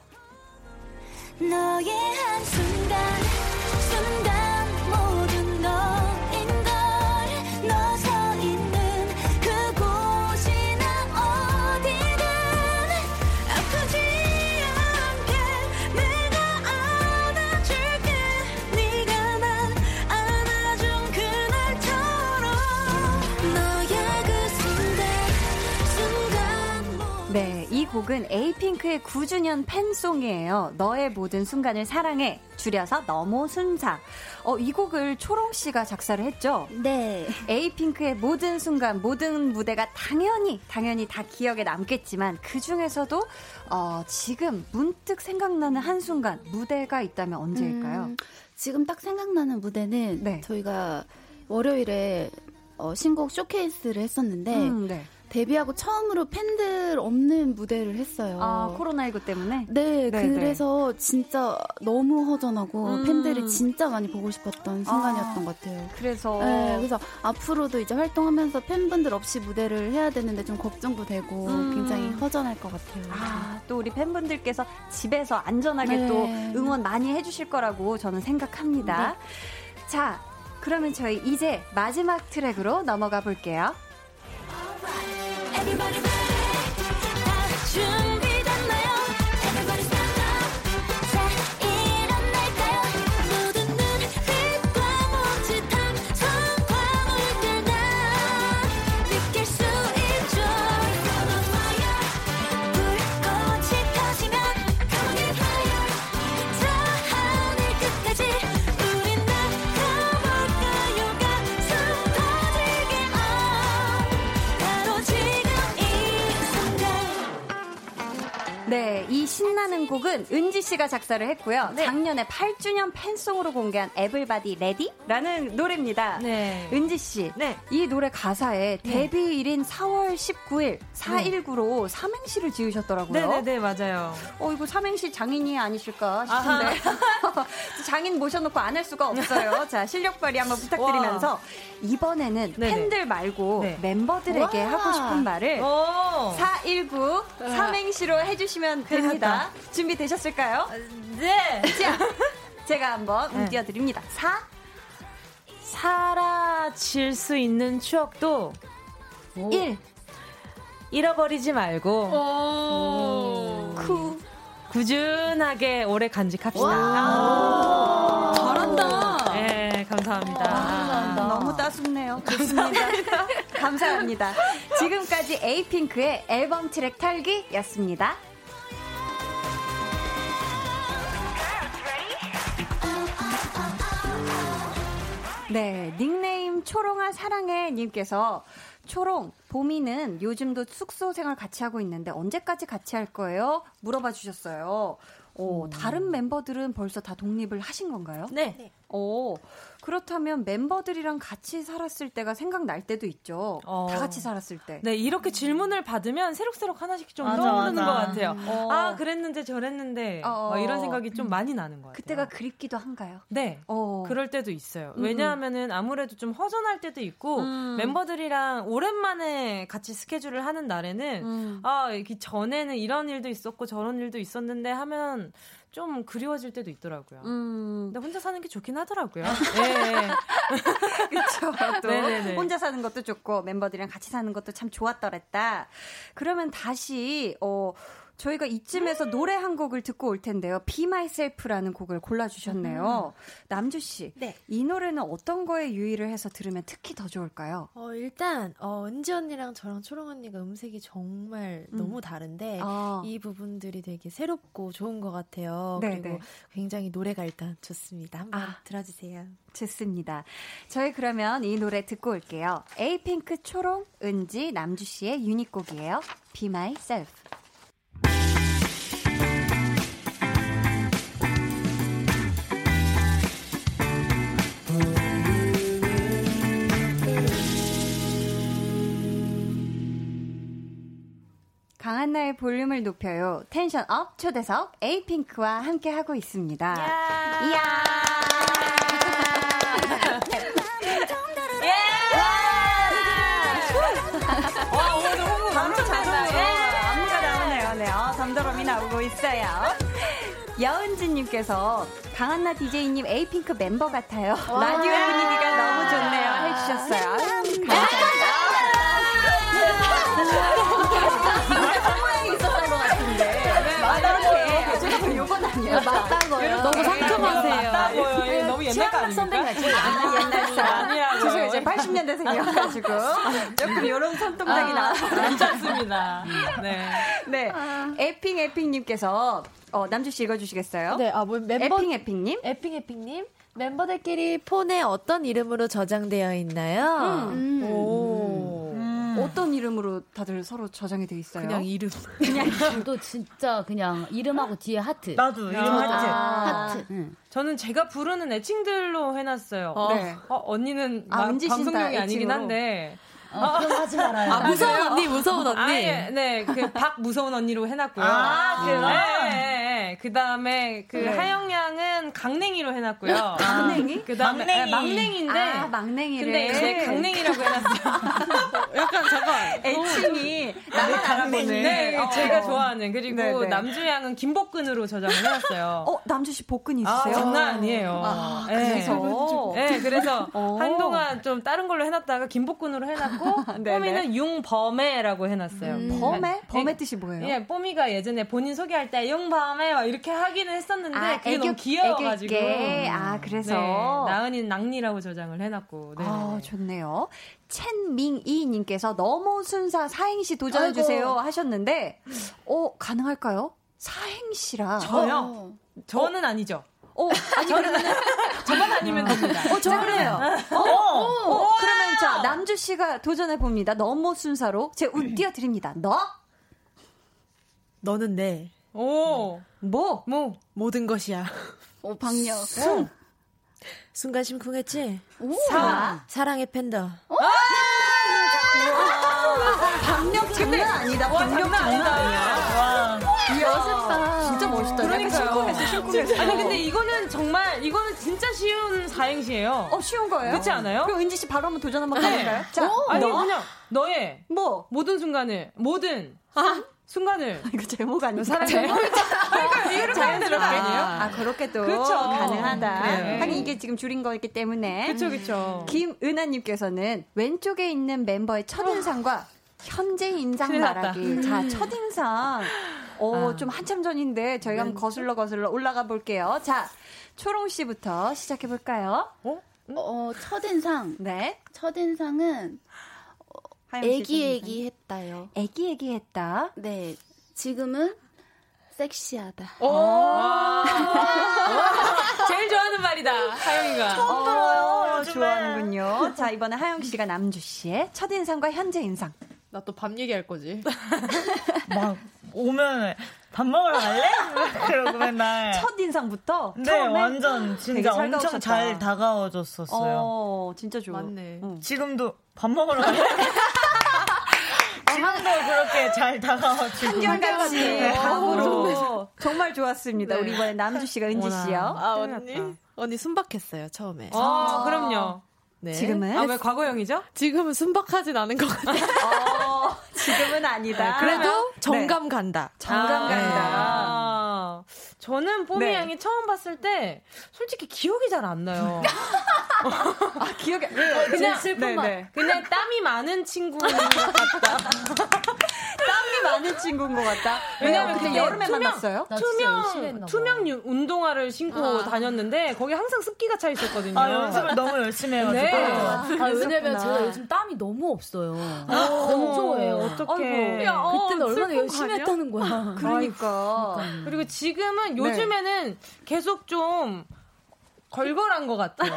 너의 한순간 곡은 에이핑크의 9주년 팬송이에요. 너의 모든 순간을 사랑해. 줄여서 너모 순사. 어, 이 곡을 초롱 씨가 작사를 했죠? 네. 에이핑크의 모든 순간, 모든 무대가 당연히, 당연히 다 기억에 남겠지만, 그 중에서도, 어, 지금 문득 생각나는 한순간, 무대가 있다면 언제일까요? 음, 지금 딱 생각나는 무대는 네. 저희가 월요일에 어, 신곡 쇼케이스를 했었는데 음, 네. 데뷔하고 처음으로 팬들 없는 무대를 했어요. 아, 코로나19 때문에? 네, 네, 그래서 진짜 너무 허전하고 음. 팬들이 진짜 많이 보고 싶었던 순간이었던 것 같아요. 그래서. 네, 그래서 앞으로도 이제 활동하면서 팬분들 없이 무대를 해야 되는데 좀 걱정도 되고 음. 굉장히 허전할 것 같아요. 아, 또 우리 팬분들께서 집에서 안전하게 네. 또 응원 많이 해주실 거라고 저는 생각합니다. 자, 그러면 저희 이제 마지막 트랙으로 넘어가 볼게요. Everybody 네, 이 신나는 곡은 은지 씨가 작사를 했고요. 네. 작년에 8주년 fan song으로 공개한 Everybody Ready라는 노래입니다. 네. 은지 씨, 네. 이 노래 가사에 데뷔일인 4월 19일 419로 삼행시를 지으셨더라고요. 네네네, 맞아요. 어, 이거 삼행시 장인이 아니실까 싶은데. 장인 모셔놓고 안 할 수가 없어요. 자, 실력 발휘 한번 부탁드리면서 이번에는 네네. 팬들 말고 네. 멤버들에게 와. 하고 싶은 말을 오! 419 삼행시로 해주시면 됩니다. 준비되셨을까요? 네! 자, 제가 한번 음 네. 띄워드립니다. 4, 사라질 수 있는 추억도 1, 잃어버리지 말고 쿠. 꾸준하게 오래 간직합시다. 잘한다. 네, 감사합니다. 너무 따숩네요. 좋습니다. 감사합니다. 지금까지 에이핑크의 앨범 트랙 털기였습니다. 네, 닉네임 초롱아 사랑해 님께서 초롱, 봄이는 요즘도 숙소 생활 같이 하고 있는데 언제까지 같이 할 거예요? 물어봐 주셨어요. 어, 다른 멤버들은 벌써 다 독립을 하신 건가요? 네. 오, 그렇다면 멤버들이랑 같이 살았을 때가 생각날 때도 있죠. 어. 다 같이 살았을 때. 네, 이렇게 질문을 받으면 새록새록 하나씩 좀 맞아, 떠오르는 맞아. 것 같아요. 어. 아, 그랬는데 저랬는데 어. 막 이런 생각이 좀 많이 나는 것 같아요. 그때가 그립기도 한가요? 네. 어. 그럴 때도 있어요. 음, 왜냐하면은 아무래도 좀 허전할 때도 있고 음. 멤버들이랑 오랜만에 같이 스케줄을 하는 날에는 음. 아, 이 전에는 이런 일도 있었고 저런 일도 있었는데 하면 좀 그리워질 때도 있더라고요. 음, 근데 혼자 사는 게 좋긴 하더라고요. 네. 그쵸. 또 네네네. 혼자 사는 것도 좋고 멤버들이랑 같이 사는 것도 참 좋았더랬다. 그러면 다시 어 저희가 이쯤에서 노래 한 곡을 듣고 올 텐데요. Be Myself라는 곡을 골라주셨네요. 남주 씨, 네. 이 노래는 어떤 거에 유의를 해서 들으면 특히 더 좋을까요? 어, 일단, 어, 은지 언니랑 저랑 초롱 언니가 음색이 정말 음. 너무 다른데, 아. 이 부분들이 되게 새롭고 좋은 것 같아요. 네, 그리고 네. 굉장히 노래가 일단 좋습니다. 한번 아. 들어주세요. 좋습니다. 저희 그러면 이 노래 듣고 올게요. 에이핑크 초롱, 은지, 남주 씨의 유닛곡이에요. Be Myself. 한나의 볼륨을 높여요. 텐션 업 초대석 에이핑크와 함께 하고 있습니다. 이야. 와, 오늘 홍보 바로 엄청 자동으로 된다. 안무가 나오네요. 네, 어, 덤더럼이 나오고 있어요. 여은지님께서 강한나 DJ님 에이핑크 멤버 같아요. 라디오 분위기가 너무 좋네요. 해주셨어요. 아유, 감사합니다. 맞다고요. 너무 상큼하세요. 맞다고요. 너무 옛날 거 아닙니까? 선배님 아, 옛날 사람. 아니라고요. 죄송해요. 제가 80년대생이어가지고. 조금 이런 손동작이 나와서. 괜찮습니다. 네. 네. 에핑 에핑님께서 어, 남주 씨 읽어주시겠어요? 네, 아, 뭐 멤버, 에핑 에핑님. 에핑 에핑님, 멤버들끼리 폰에 어떤 이름으로 저장되어 있나요? 음. 오. 어떤 이름으로 다들 서로 저장이 돼 있어요? 그냥 이름. 저도 진짜 그냥 이름하고 뒤에 하트. 나도 이름 아. 하트. 하트. 응. 저는 제가 부르는 애칭들로 해놨어요. 네. 어, 언니는 아, 마- 방송용이 다 아니긴 애칭으로? 한데. 어, 거 하지 말아요. 아, 무서운 언니, 무서운 언니. 아 예 네, 그 박 무서운 언니로 해놨고요. 아, 그럼? 네, 네, 네. 그 다음에 그 네. 하영 양은 강냉이로 해놨고요. 강냉이? 그 다음에 막냉이. 막냉인데. 아, 막냉이를. 근데 이제 강냉이라고 해놨어요. 약간 잠깐. 애칭이 나만 알아보는. 네, 어. 제가 좋아하는 그리고 네, 네. 남주 양은 김복근으로 저장을 해놨어요. 어, 남주 씨 복근 아, 있으세요? 장난 아니에요. 아, 네. 그래서. 네, 그래서 어. 한동안 좀 다른 걸로 해놨다가 김복근으로 해놨고. 뽀미는 융범애라고 해놨어요. 음. 범의? 범의 뜻이 뭐예요? 예, 뽀미가 예전에 본인 소개할 때 융범 애막 이렇게 하기는 했었는데 아, 그게 너무 애교- 귀여워가지고 애교있게. 아, 그래서. 네, 나은이는 낭니라고 저장을 해놨고 네. 아, 좋네요. 첸밍이님께서 너무 순사 사행시 도전해주세요 하셨는데, 어, 가능할까요? 사행시라. 저요? 저는 아니죠. 어, 아니, 그러면은. 저만 아니면 됩니다. 어, 저 그래요. 어, 어, 그러면 자, 남주 씨가 도전해 봅니다. 너무 순사로. 제운 띄워드립니다. 너? 너는 내 오, 뭐? 뭐, 모든 것이야. 오, 박력. 순간 심쿵했지? 사. 사랑의 팬더. 박력 장난 아니다. 박력 장난 아니야. 멋있다. 진짜 멋있다. 그러니까요. 심쿵했어, 심쿵했어. 아니 근데 이거는 정말 이거는 진짜 쉬운 사행시예요. 어, 쉬운 거예요? 그렇지 않아요? 그럼 은지 씨 바로 한번 도전 한번 해볼까요? 자, 네. 아니 너? 그냥 너의 뭐? 모든 순간을 모든 순- 순간을 이거 제목? 사랑해. 이렇게 하면 되는 거 아니에요? 아, 그렇게도 그쵸. 가능하다. 네. 하긴 이게 지금 줄인 거기 때문에. 그쵸 그쵸. 김은하님께서는 왼쪽에 있는 멤버의 첫 인상과 현재 인상 났다. 말하기. 자, 첫 인상. 어, 아. 좀 한참 전인데 저희가 한번 거슬러 거슬러 올라가 볼게요. 자, 초롱 씨부터 시작해 볼까요? 어, 첫인상. 네. 첫인상은 애기 첫인상. 애기 했다요. 애기 애기 했다. 네. 지금은 섹시하다. 제일 좋아하는 말이다 하영이가. 처음 들어요. 어, 요즘에. 좋아하는군요. 자, 이번에 하영 씨가 남주 씨의 첫인상과 현재 인상. 나 또 밤 얘기할 거지. 막 오면 밥 먹으러 갈래? 그러고 맨날. 첫 인상부터 네, 처음에 완전 진짜 잘 엄청 가오셨다. 잘 다가와줬었어요. 어, 진짜 좋아. 맞네. 응. 지금도 밥 먹으러 갈래? 지금도 그렇게 잘 다가와주고. 한결같이 네. 밥으로 정말 좋았습니다. 네. 우리 이번에 남주 씨가 은지 씨요. 아, 언니? 언니 순박했어요, 처음에. 어, 그럼요. 네. 지금은 아, 왜 과거형이죠? 지금은 순박하진 않은 것 같아요. 어, 지금은 아니다. 그래도 정감 간다. 정감 아, 간다. 아, 저는 뽀미 네. 양이 처음 봤을 때 솔직히 기억이 잘 안 나요. 아, 기억이 그냥 슬픈 말. 그냥 땀이 많은 친구인 것 같다. 많은 친구인 것 같다. 왜냐면 그때 여름에 투명- 만났어요? 투명. 투명 유- 운동화를 신고 다녔는데 거기 항상 습기가 차 있었거든요. 아, 연습을 너무 열심히 해가지고. 네. 아, 왜냐면 그랬었구나. 제가 요즘 땀이 너무 없어요. 건조해요. 어떡해. 아이고, 야, 어, 그때는 얼마나 열심히 아니야? 했다는 거야. 그러니까. 그리고 지금은 네. 요즘에는 계속 좀 걸걸한 것 같아요.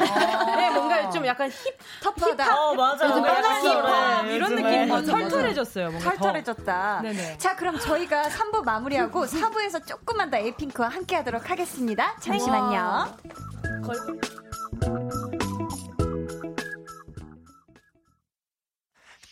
네, 뭔가 좀 약간 힙, 힙하다. 어, 맞아. 힙합 그래, 이런. 느낌이 맞아, 맞아. 털털해졌어요. 뭔가 더. 털털해졌다. 네네. 자, 그럼 저희가 3부 마무리하고 4부에서 조금만 더 에이핑크와 함께 하도록 하겠습니다. 잠시만요.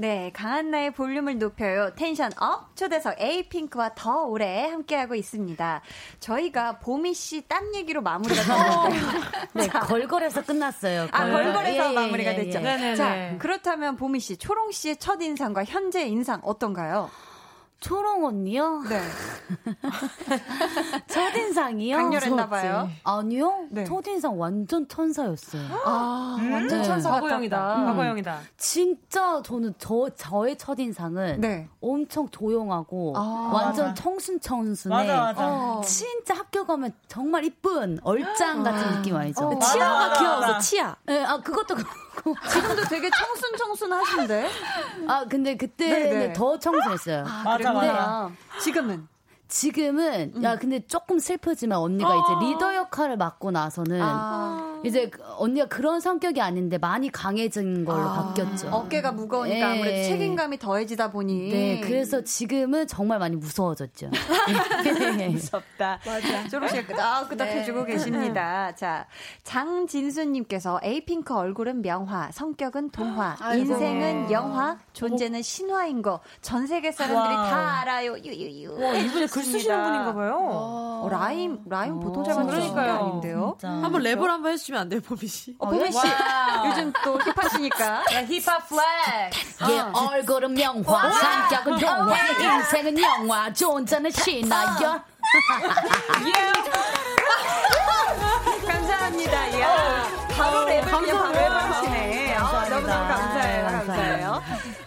네, 강한나의 볼륨을 높여요. tension up 초대석 에이핑크와 더 오래 함께하고 있습니다. 저희가 보미 씨 땀 얘기로 마무리가 됐는데요. 네, 걸걸해서 끝났어요. 아, 걸걸해서 예, 예, 마무리가 예, 됐죠. 예. 네네네. 자, 그렇다면 보미 씨, 초롱 씨의 첫 인상과 현재 인상 어떤가요? 초롱 언니요? 네. 첫인상이요? 강렬했나봐요. 아니요. 네. 첫인상 완전 천사였어요. 아, 완전 네. 천사 과거형이다. 같았다. 과거형이다. 진짜 저는 저 저의 첫인상은 네. 엄청 조용하고 아, 완전. 청순청순해. 맞아, 맞아. 어. 진짜 학교 가면 정말 이쁜 얼짱 같은 느낌 알죠? 어. 치아가 맞아, 귀여워서. 치아. 네, 아 그것도 그렇고. 지금도 되게 청순청순 하신데? 아 근데 그때는 네, 네. 더 청순했어요. 맞아, 근데 맞아. 지금은? 지금은 음. 야 근데 조금 슬프지만 언니가 이제 리더 역할을 맡고 나서는 아. 이제 그- 언니가 그런 성격이 아닌데 많이 강해진 걸로 아. 바뀌었죠. 어깨가 무거우니까 예. 아무래도 책임감이 더해지다 보니. 네, 그래서 지금은 정말 많이 무서워졌죠. 네. 무섭다. 맞아. 조금씩 끄덕끄덕 해주고 계십니다. 자, 장진수님께서 에이핑크 얼굴은 명화, 성격은 동화, 인생은 영화, 존재는 신화인 거 전 세계 사람들이 wow. 다 알아요. 유유유. 와, 이분이 글 쓰시는 분인가 봐요. 어, rhyme, rhyme 보통 잘 맞추는 게. 아닌데요. 진짜. 한번 랩을 한번 해주 시면 안 돼요, 보미 씨? 어, 보미 씨, 요즘 또 hip하시니까. 힙합 flex. 예, 얼굴은 명화, 성격은 인생은 영화, 존재는 신화연. 감사합니다. 야, 바로 랩을 그냥 바로 랩을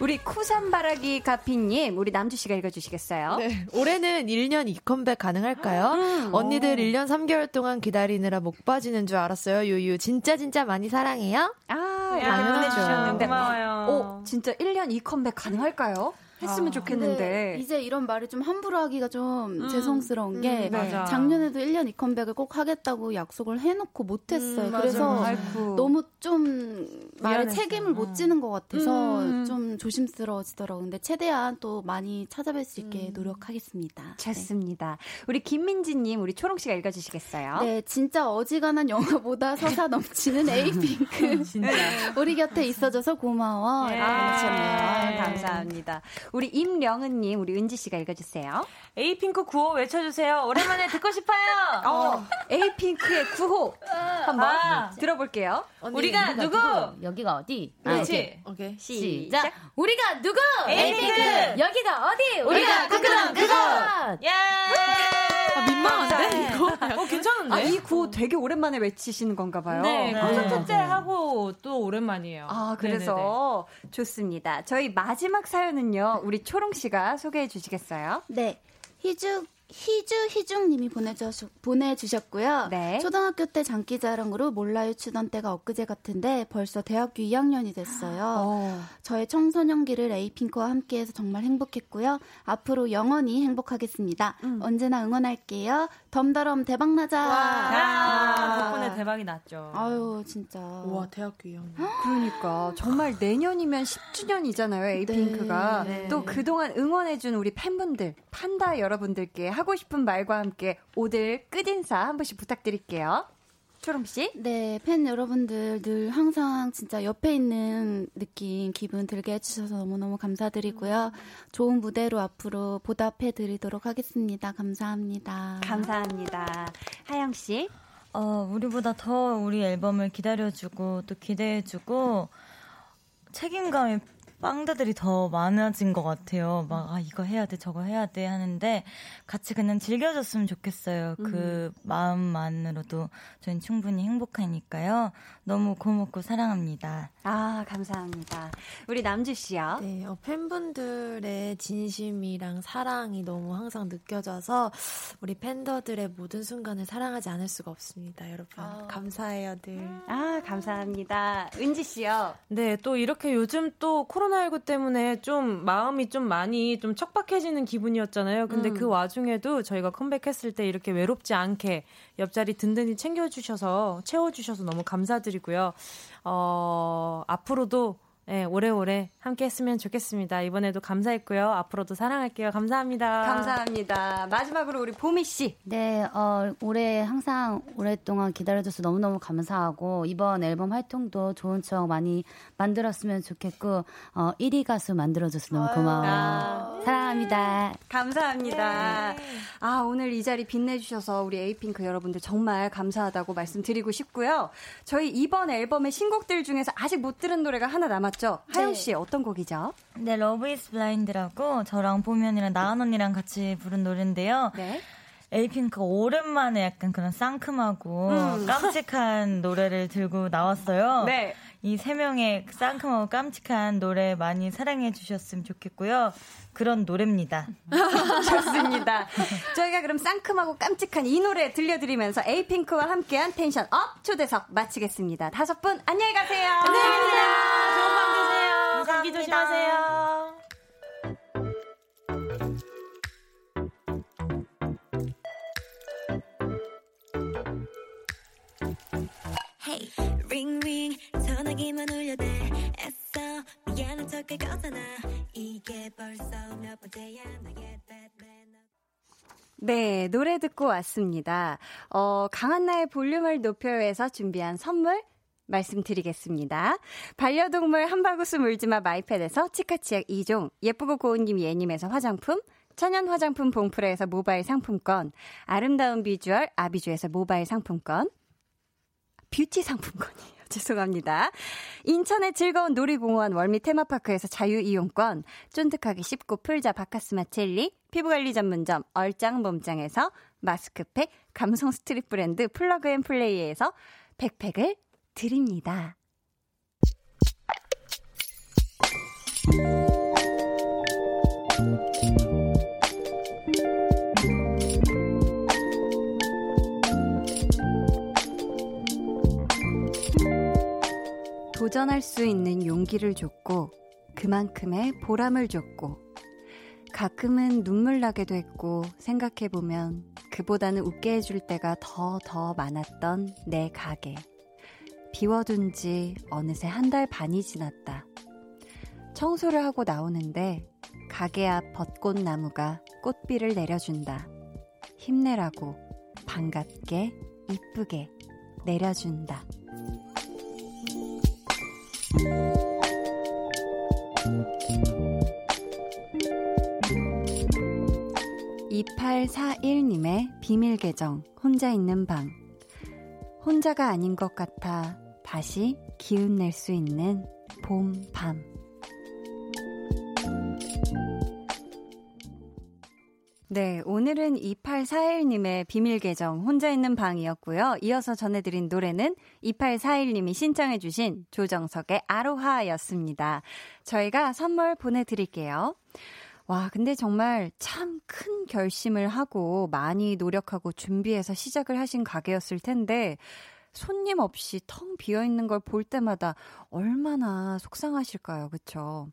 우리 쿠산바라기 가피님, 우리 남주 씨가 읽어주시겠어요? 네. 올해는 1년 2컴백 가능할까요? 언니들 1년 3개월 동안 기다리느라 목 빠지는 줄 알았어요. 유유. 진짜 진짜 많이 사랑해요. 아, 야, 많이 보내주셨는데. 고마워요. 오, 진짜 1년 2컴백 가능할까요? 했으면 좋겠는데. 근데 이제 이런 말을 좀 함부로 하기가 좀 죄송스러운 게 네. 맞아. 작년에도 1년 이 컴백을 꼭 하겠다고 약속을 해놓고 못했어요. 음, 맞아. 그래서 아이고. 너무 좀 말에. 책임을 못 지는 것 같아서 음. 좀 조심스러워지더라고요. 근데 최대한 또 많이 찾아뵐 수 있게 노력하겠습니다. 좋습니다. 우리 김민지님, 우리 초롱 씨가 읽어주시겠어요? 네. 네, 진짜 어지간한 영화보다 서사 넘치는 에이핑크. 진짜. 우리 곁에 있어줘서 고마워. 아, 이렇게 보내주셨네요. 감사합니다. 우리 임령은님, 우리 은지 씨가 읽어주세요. 에이핑크 구호 외쳐주세요. 오랜만에 듣고 싶어요. 어, 에이핑크의 구호 한번 아. 들어볼게요. 우리가 누구? 여기가 어디? 아, 그렇지. 오케이. 시작. 우리가 누구? 에이핑크. 여기가 어디? 우리가 그그런 그거. 예. 아, 민망한데? 이거? 어, 괜찮은데? 아, 이 구호 되게 오랜만에 외치시는 건가 봐요. 네, 네. 콘서트 때 하고 또 오랜만이에요. 아, 그래서 좋습니다. 저희 마지막 사연은요, 우리 초롱 씨가 소개해 주시겠어요? 네. 희죽 희주 희중님이 보내주셨, 보내주셨고요. 네. 초등학교 때 장기자랑으로 몰라요 추던 때가 엊그제 같은데 벌써 대학교 2학년이 됐어요. 저의 청소년기를 에이핑크와 함께해서 정말 행복했고요. 앞으로 영원히 행복하겠습니다. 언제나 응원할게요. 덤더럼 대박 나자. 아, 덕분에 대박이 났죠. 아유 진짜. 와 대학교 2학년. 그러니까 정말 내년이면 10주년이잖아요 에이핑크가 네. 또 그동안 응원해준 우리 팬분들 판다 여러분들께 하고 싶은 말과 함께 오늘 끝인사 한 번씩 부탁드릴게요 초롬 씨. 네, 팬 여러분들 늘 항상 진짜 옆에 있는 느낌, 기분 들게 해주셔서 너무너무 감사드리고요. 좋은 무대로 앞으로 보답해 드리도록 하겠습니다. 감사합니다. 감사합니다. 하영 씨. 어, 우리보다 더 우리 앨범을 기다려주고 또 기대해주고 책임감이 빵다들이 더 많아진 것 같아요. 막, 아, 이거 해야 돼, 저거 해야 돼 하는데 같이 그냥 즐겨줬으면 좋겠어요. 그 마음만으로도 저희는 충분히 행복하니까요. 너무 고맙고 사랑합니다. 아 감사합니다. 우리 남주 씨요. 네, 어, 팬분들의 진심이랑 사랑이 너무 항상 느껴져서 우리 팬더들의 모든 순간을 사랑하지 않을 수가 없습니다, 여러분. 감사해요, 늘. 아 감사합니다. 은지 씨요. 네, 또 이렇게 요즘 또 코로나 19 때문에 좀 마음이 좀 많이 좀 척박해지는 기분이었잖아요. 근데 음. 그 와중에도 저희가 컴백했을 때 이렇게 외롭지 않게 옆자리 든든히 챙겨주셔서, 채워주셔서 너무 감사드리고요. 어, 앞으로도 네, 오래오래 함께 했으면 좋겠습니다. 이번에도 감사했고요. 앞으로도 사랑할게요. 감사합니다. 감사합니다. 마지막으로 우리 보미 씨. 네, 어, 올해 항상 오랫동안 기다려줘서 너무너무 감사하고, 이번 앨범 활동도 좋은 추억 많이 만들었으면 좋겠고, 어, 1위 가수 만들어줘서 너무 고마워요. 사랑합니다. 감사합니다. 아, 오늘 이 자리 빛내주셔서 우리 에이핑크 여러분들 정말 감사하다고 말씀드리고 싶고요. 저희 이번 앨범의 신곡들 중에서 아직 못 들은 노래가 하나 남았 죠? 하영 씨, 어떤 곡이죠? 네, Love Is Blind라고 저랑 언니랑 나은 언니랑 같이 부른 노래인데요. 네. 에이핑크가 오랜만에 약간 그런 상큼하고 깜찍한 노래를 들고 나왔어요. 네. 이 세 명의 상큼하고 깜찍한 노래 많이 사랑해 주셨으면 좋겠고요. 그런 노래입니다. 좋습니다. 저희가 그럼 상큼하고 깜찍한 이 노래 들려드리면서 에이핑크와 함께한 tension up 초대석 마치겠습니다. 다섯 분 안녕히 가세요. 감사합니다. 좋 감기 조심하세요. Hey, ring ring. 전화기만 울려대. 애써. 미안한 척할 거잖아. 이게 벌써 몇 번째야. 나의 Batman 네, 노래 듣고 왔습니다. 어, 강한나의 볼륨을 높여요에서 준비한 선물 말씀드리겠습니다. 반려동물 한바구스 물지마 마이패드에서 치카치약 2종, 예쁘고 고운 김 예님에서 화장품, 천연 화장품 봉프레에서 모바일 상품권, 아름다운 비주얼 아비주에서 모바일 상품권, 뷰티 상품권이에요. 죄송합니다. 인천의 즐거운 놀이공원 월미 테마파크에서 자유이용권, 쫀득하게 씹고 풀자 박카스맛 젤리, 피부관리 전문점 얼짱 몸짱에서 마스크팩, 감성 street 브랜드 Plug and Play에서 백팩을 드립니다. 도전할 수 있는 용기를 줬고, 그만큼의 보람을 줬고, 가끔은 눈물 나게도 했고, 생각해보면 그보다는 웃게 해줄 때가 더 더 많았던 내 가게. 비워둔 지 어느새 한 달 반이 지났다. 청소를 하고 나오는데, 가게 앞 벚꽃 나무가 꽃비를 내려준다. 힘내라고, 반갑게, 이쁘게 내려준다. 2841님의 비밀 계정, 혼자 있는 방. 혼자가 아닌 것 같아 다시 기운 낼 수 있는 봄, 밤. 네, 오늘은 2841님의 비밀 계정 혼자 있는 방이었고요. 이어서 전해드린 노래는 2841님이 신청해주신 조정석의 아로하였습니다. 저희가 선물 보내드릴게요. 와, 근데 정말 참 큰 결심을 하고 많이 노력하고 준비해서 시작을 하신 가게였을 텐데, 손님 없이 텅 비어 있는 걸 볼 때마다 얼마나 속상하실까요? 그쵸?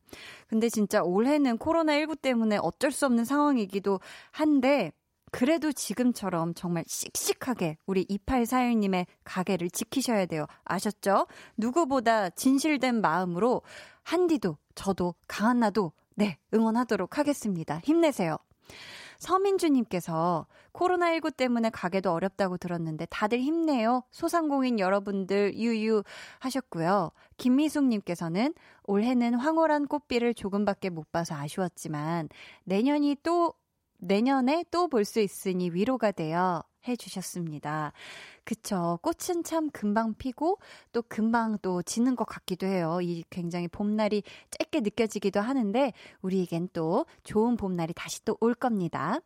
근데 진짜 올해는 코로나 19 때문에 어쩔 수 없는 상황이기도 한데, 그래도 지금처럼 정말 씩씩하게 우리 2841님의 가게를 지키셔야 돼요. 아셨죠? 누구보다 진실된 마음으로 한디도 저도 강한나도 네, 응원하도록 하겠습니다. 힘내세요. 서민주님께서 코로나19 때문에 가게도 어렵다고 들었는데 다들 힘내요. 소상공인 여러분들 유유 하셨고요. 김미숙님께서는 올해는 황홀한 꽃비를 조금밖에 못 봐서 아쉬웠지만 내년이 또 내년에 또 볼 수 있으니 위로가 되어 해주셨습니다. 그쵸. 꽃은 참 금방 피고 또 금방 또 지는 것 같기도 해요. 이 굉장히 봄날이 짧게 느껴지기도 하는데 우리에겐 또 좋은 봄날이 다시 또 올 겁니다.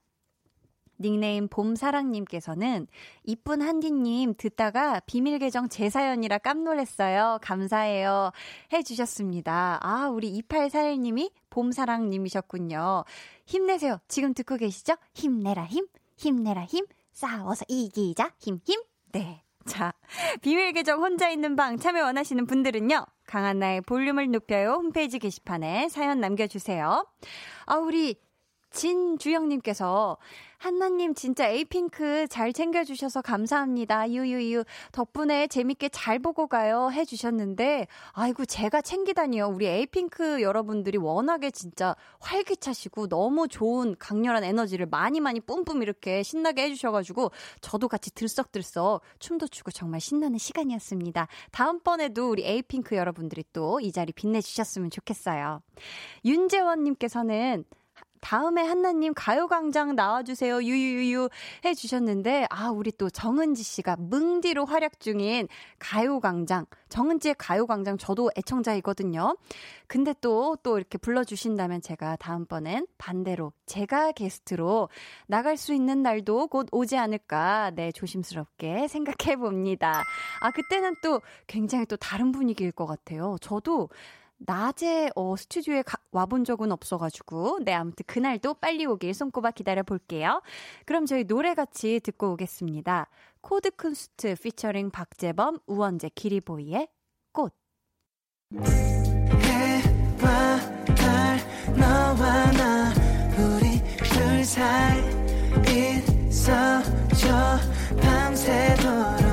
닉네임 봄사랑님께서는 이쁜 한디님 듣다가 비밀 계정 제 사연이라 깜놀했어요. 감사해요. 해주셨습니다. 아, 우리 2841님이 봄사랑님이셨군요. 힘내세요. 지금 듣고 계시죠? 힘내라 힘, 힘내라 힘, 싸워서 이기자 힘, 힘. 네. 자, 비밀 계정 혼자 있는 방 참여 원하시는 분들은요. 강한나의 볼륨을 높여요 홈페이지 게시판에 사연 남겨주세요. 아, 우리 진주영님께서 한나님 진짜 에이핑크 잘 챙겨주셔서 감사합니다. 유유유 덕분에 재밌게 잘 보고 가요 해주셨는데 아이고 제가 챙기다니요. 우리 에이핑크 여러분들이 워낙에 진짜 활기차시고 너무 좋은 강렬한 에너지를 많이 많이 뿜뿜 이렇게 신나게 해주셔가지고 저도 같이 들썩들썩 춤도 추고 정말 신나는 시간이었습니다. 다음번에도 우리 에이핑크 여러분들이 또 이 자리 빛내주셨으면 좋겠어요. 윤재원님께서는 다음에 한나님 가요광장 나와주세요. 유유유유 해주셨는데, 아, 우리 또 정은지 씨가 뭉디로 활약 중인 가요광장. 정은지의 가요광장 저도 애청자이거든요. 근데 또, 또 이렇게 불러주신다면 제가 다음번엔 반대로 제가 게스트로 나갈 수 있는 날도 곧 오지 않을까, 네, 조심스럽게 생각해 봅니다. 아, 그때는 또 굉장히 또 다른 분위기일 것 같아요. 저도 낮에 어, 스튜디오에 가, 와본 적은 없어가지고 네 아무튼 그날도 빨리 오길 손꼽아 기다려 볼게요. 그럼 저희 노래 같이 듣고 오겠습니다. 코드 쿤스트 피처링 박재범 우원재 기리보이의 꽃. 해와 달 너와 나 우리 둘 사이 있어줘 밤새도록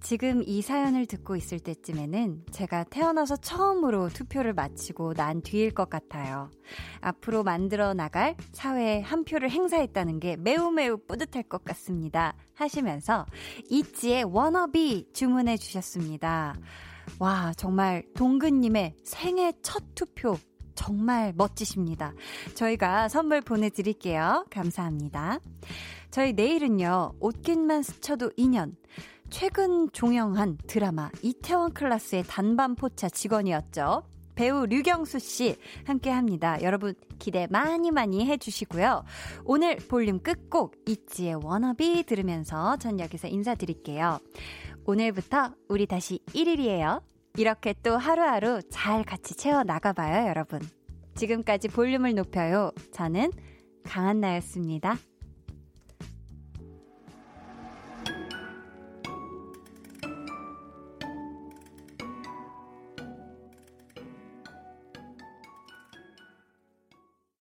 지금 이 사연을 듣고 있을 때쯤에는 제가 태어나서 처음으로 투표를 마치고 난 뒤일 것 같아요. 앞으로 만들어 나갈 사회에 한 표를 행사했다는 게 매우 매우 뿌듯할 것 같습니다. 하시면서 이지의 워너비 주문해 주셨습니다. 와, 정말 동근님의 생애 첫 투표 정말 멋지십니다. 저희가 선물 보내드릴게요. 감사합니다. 저희 내일은요, 옷깃만 스쳐도 인연. 최근 종영한 드라마 이태원 클라스의 단반 포차 직원이었죠. 배우 류경수 씨 함께 합니다. 여러분 기대 많이 많이 해주시고요. 오늘 볼륨 끝곡 있지의 워너비 들으면서 전 여기서 인사드릴게요. 오늘부터 우리 다시 1일이에요. 이렇게 또 하루하루 잘 같이 채워 나가봐요, 여러분. 지금까지 볼륨을 높여요. 저는 강한나였습니다.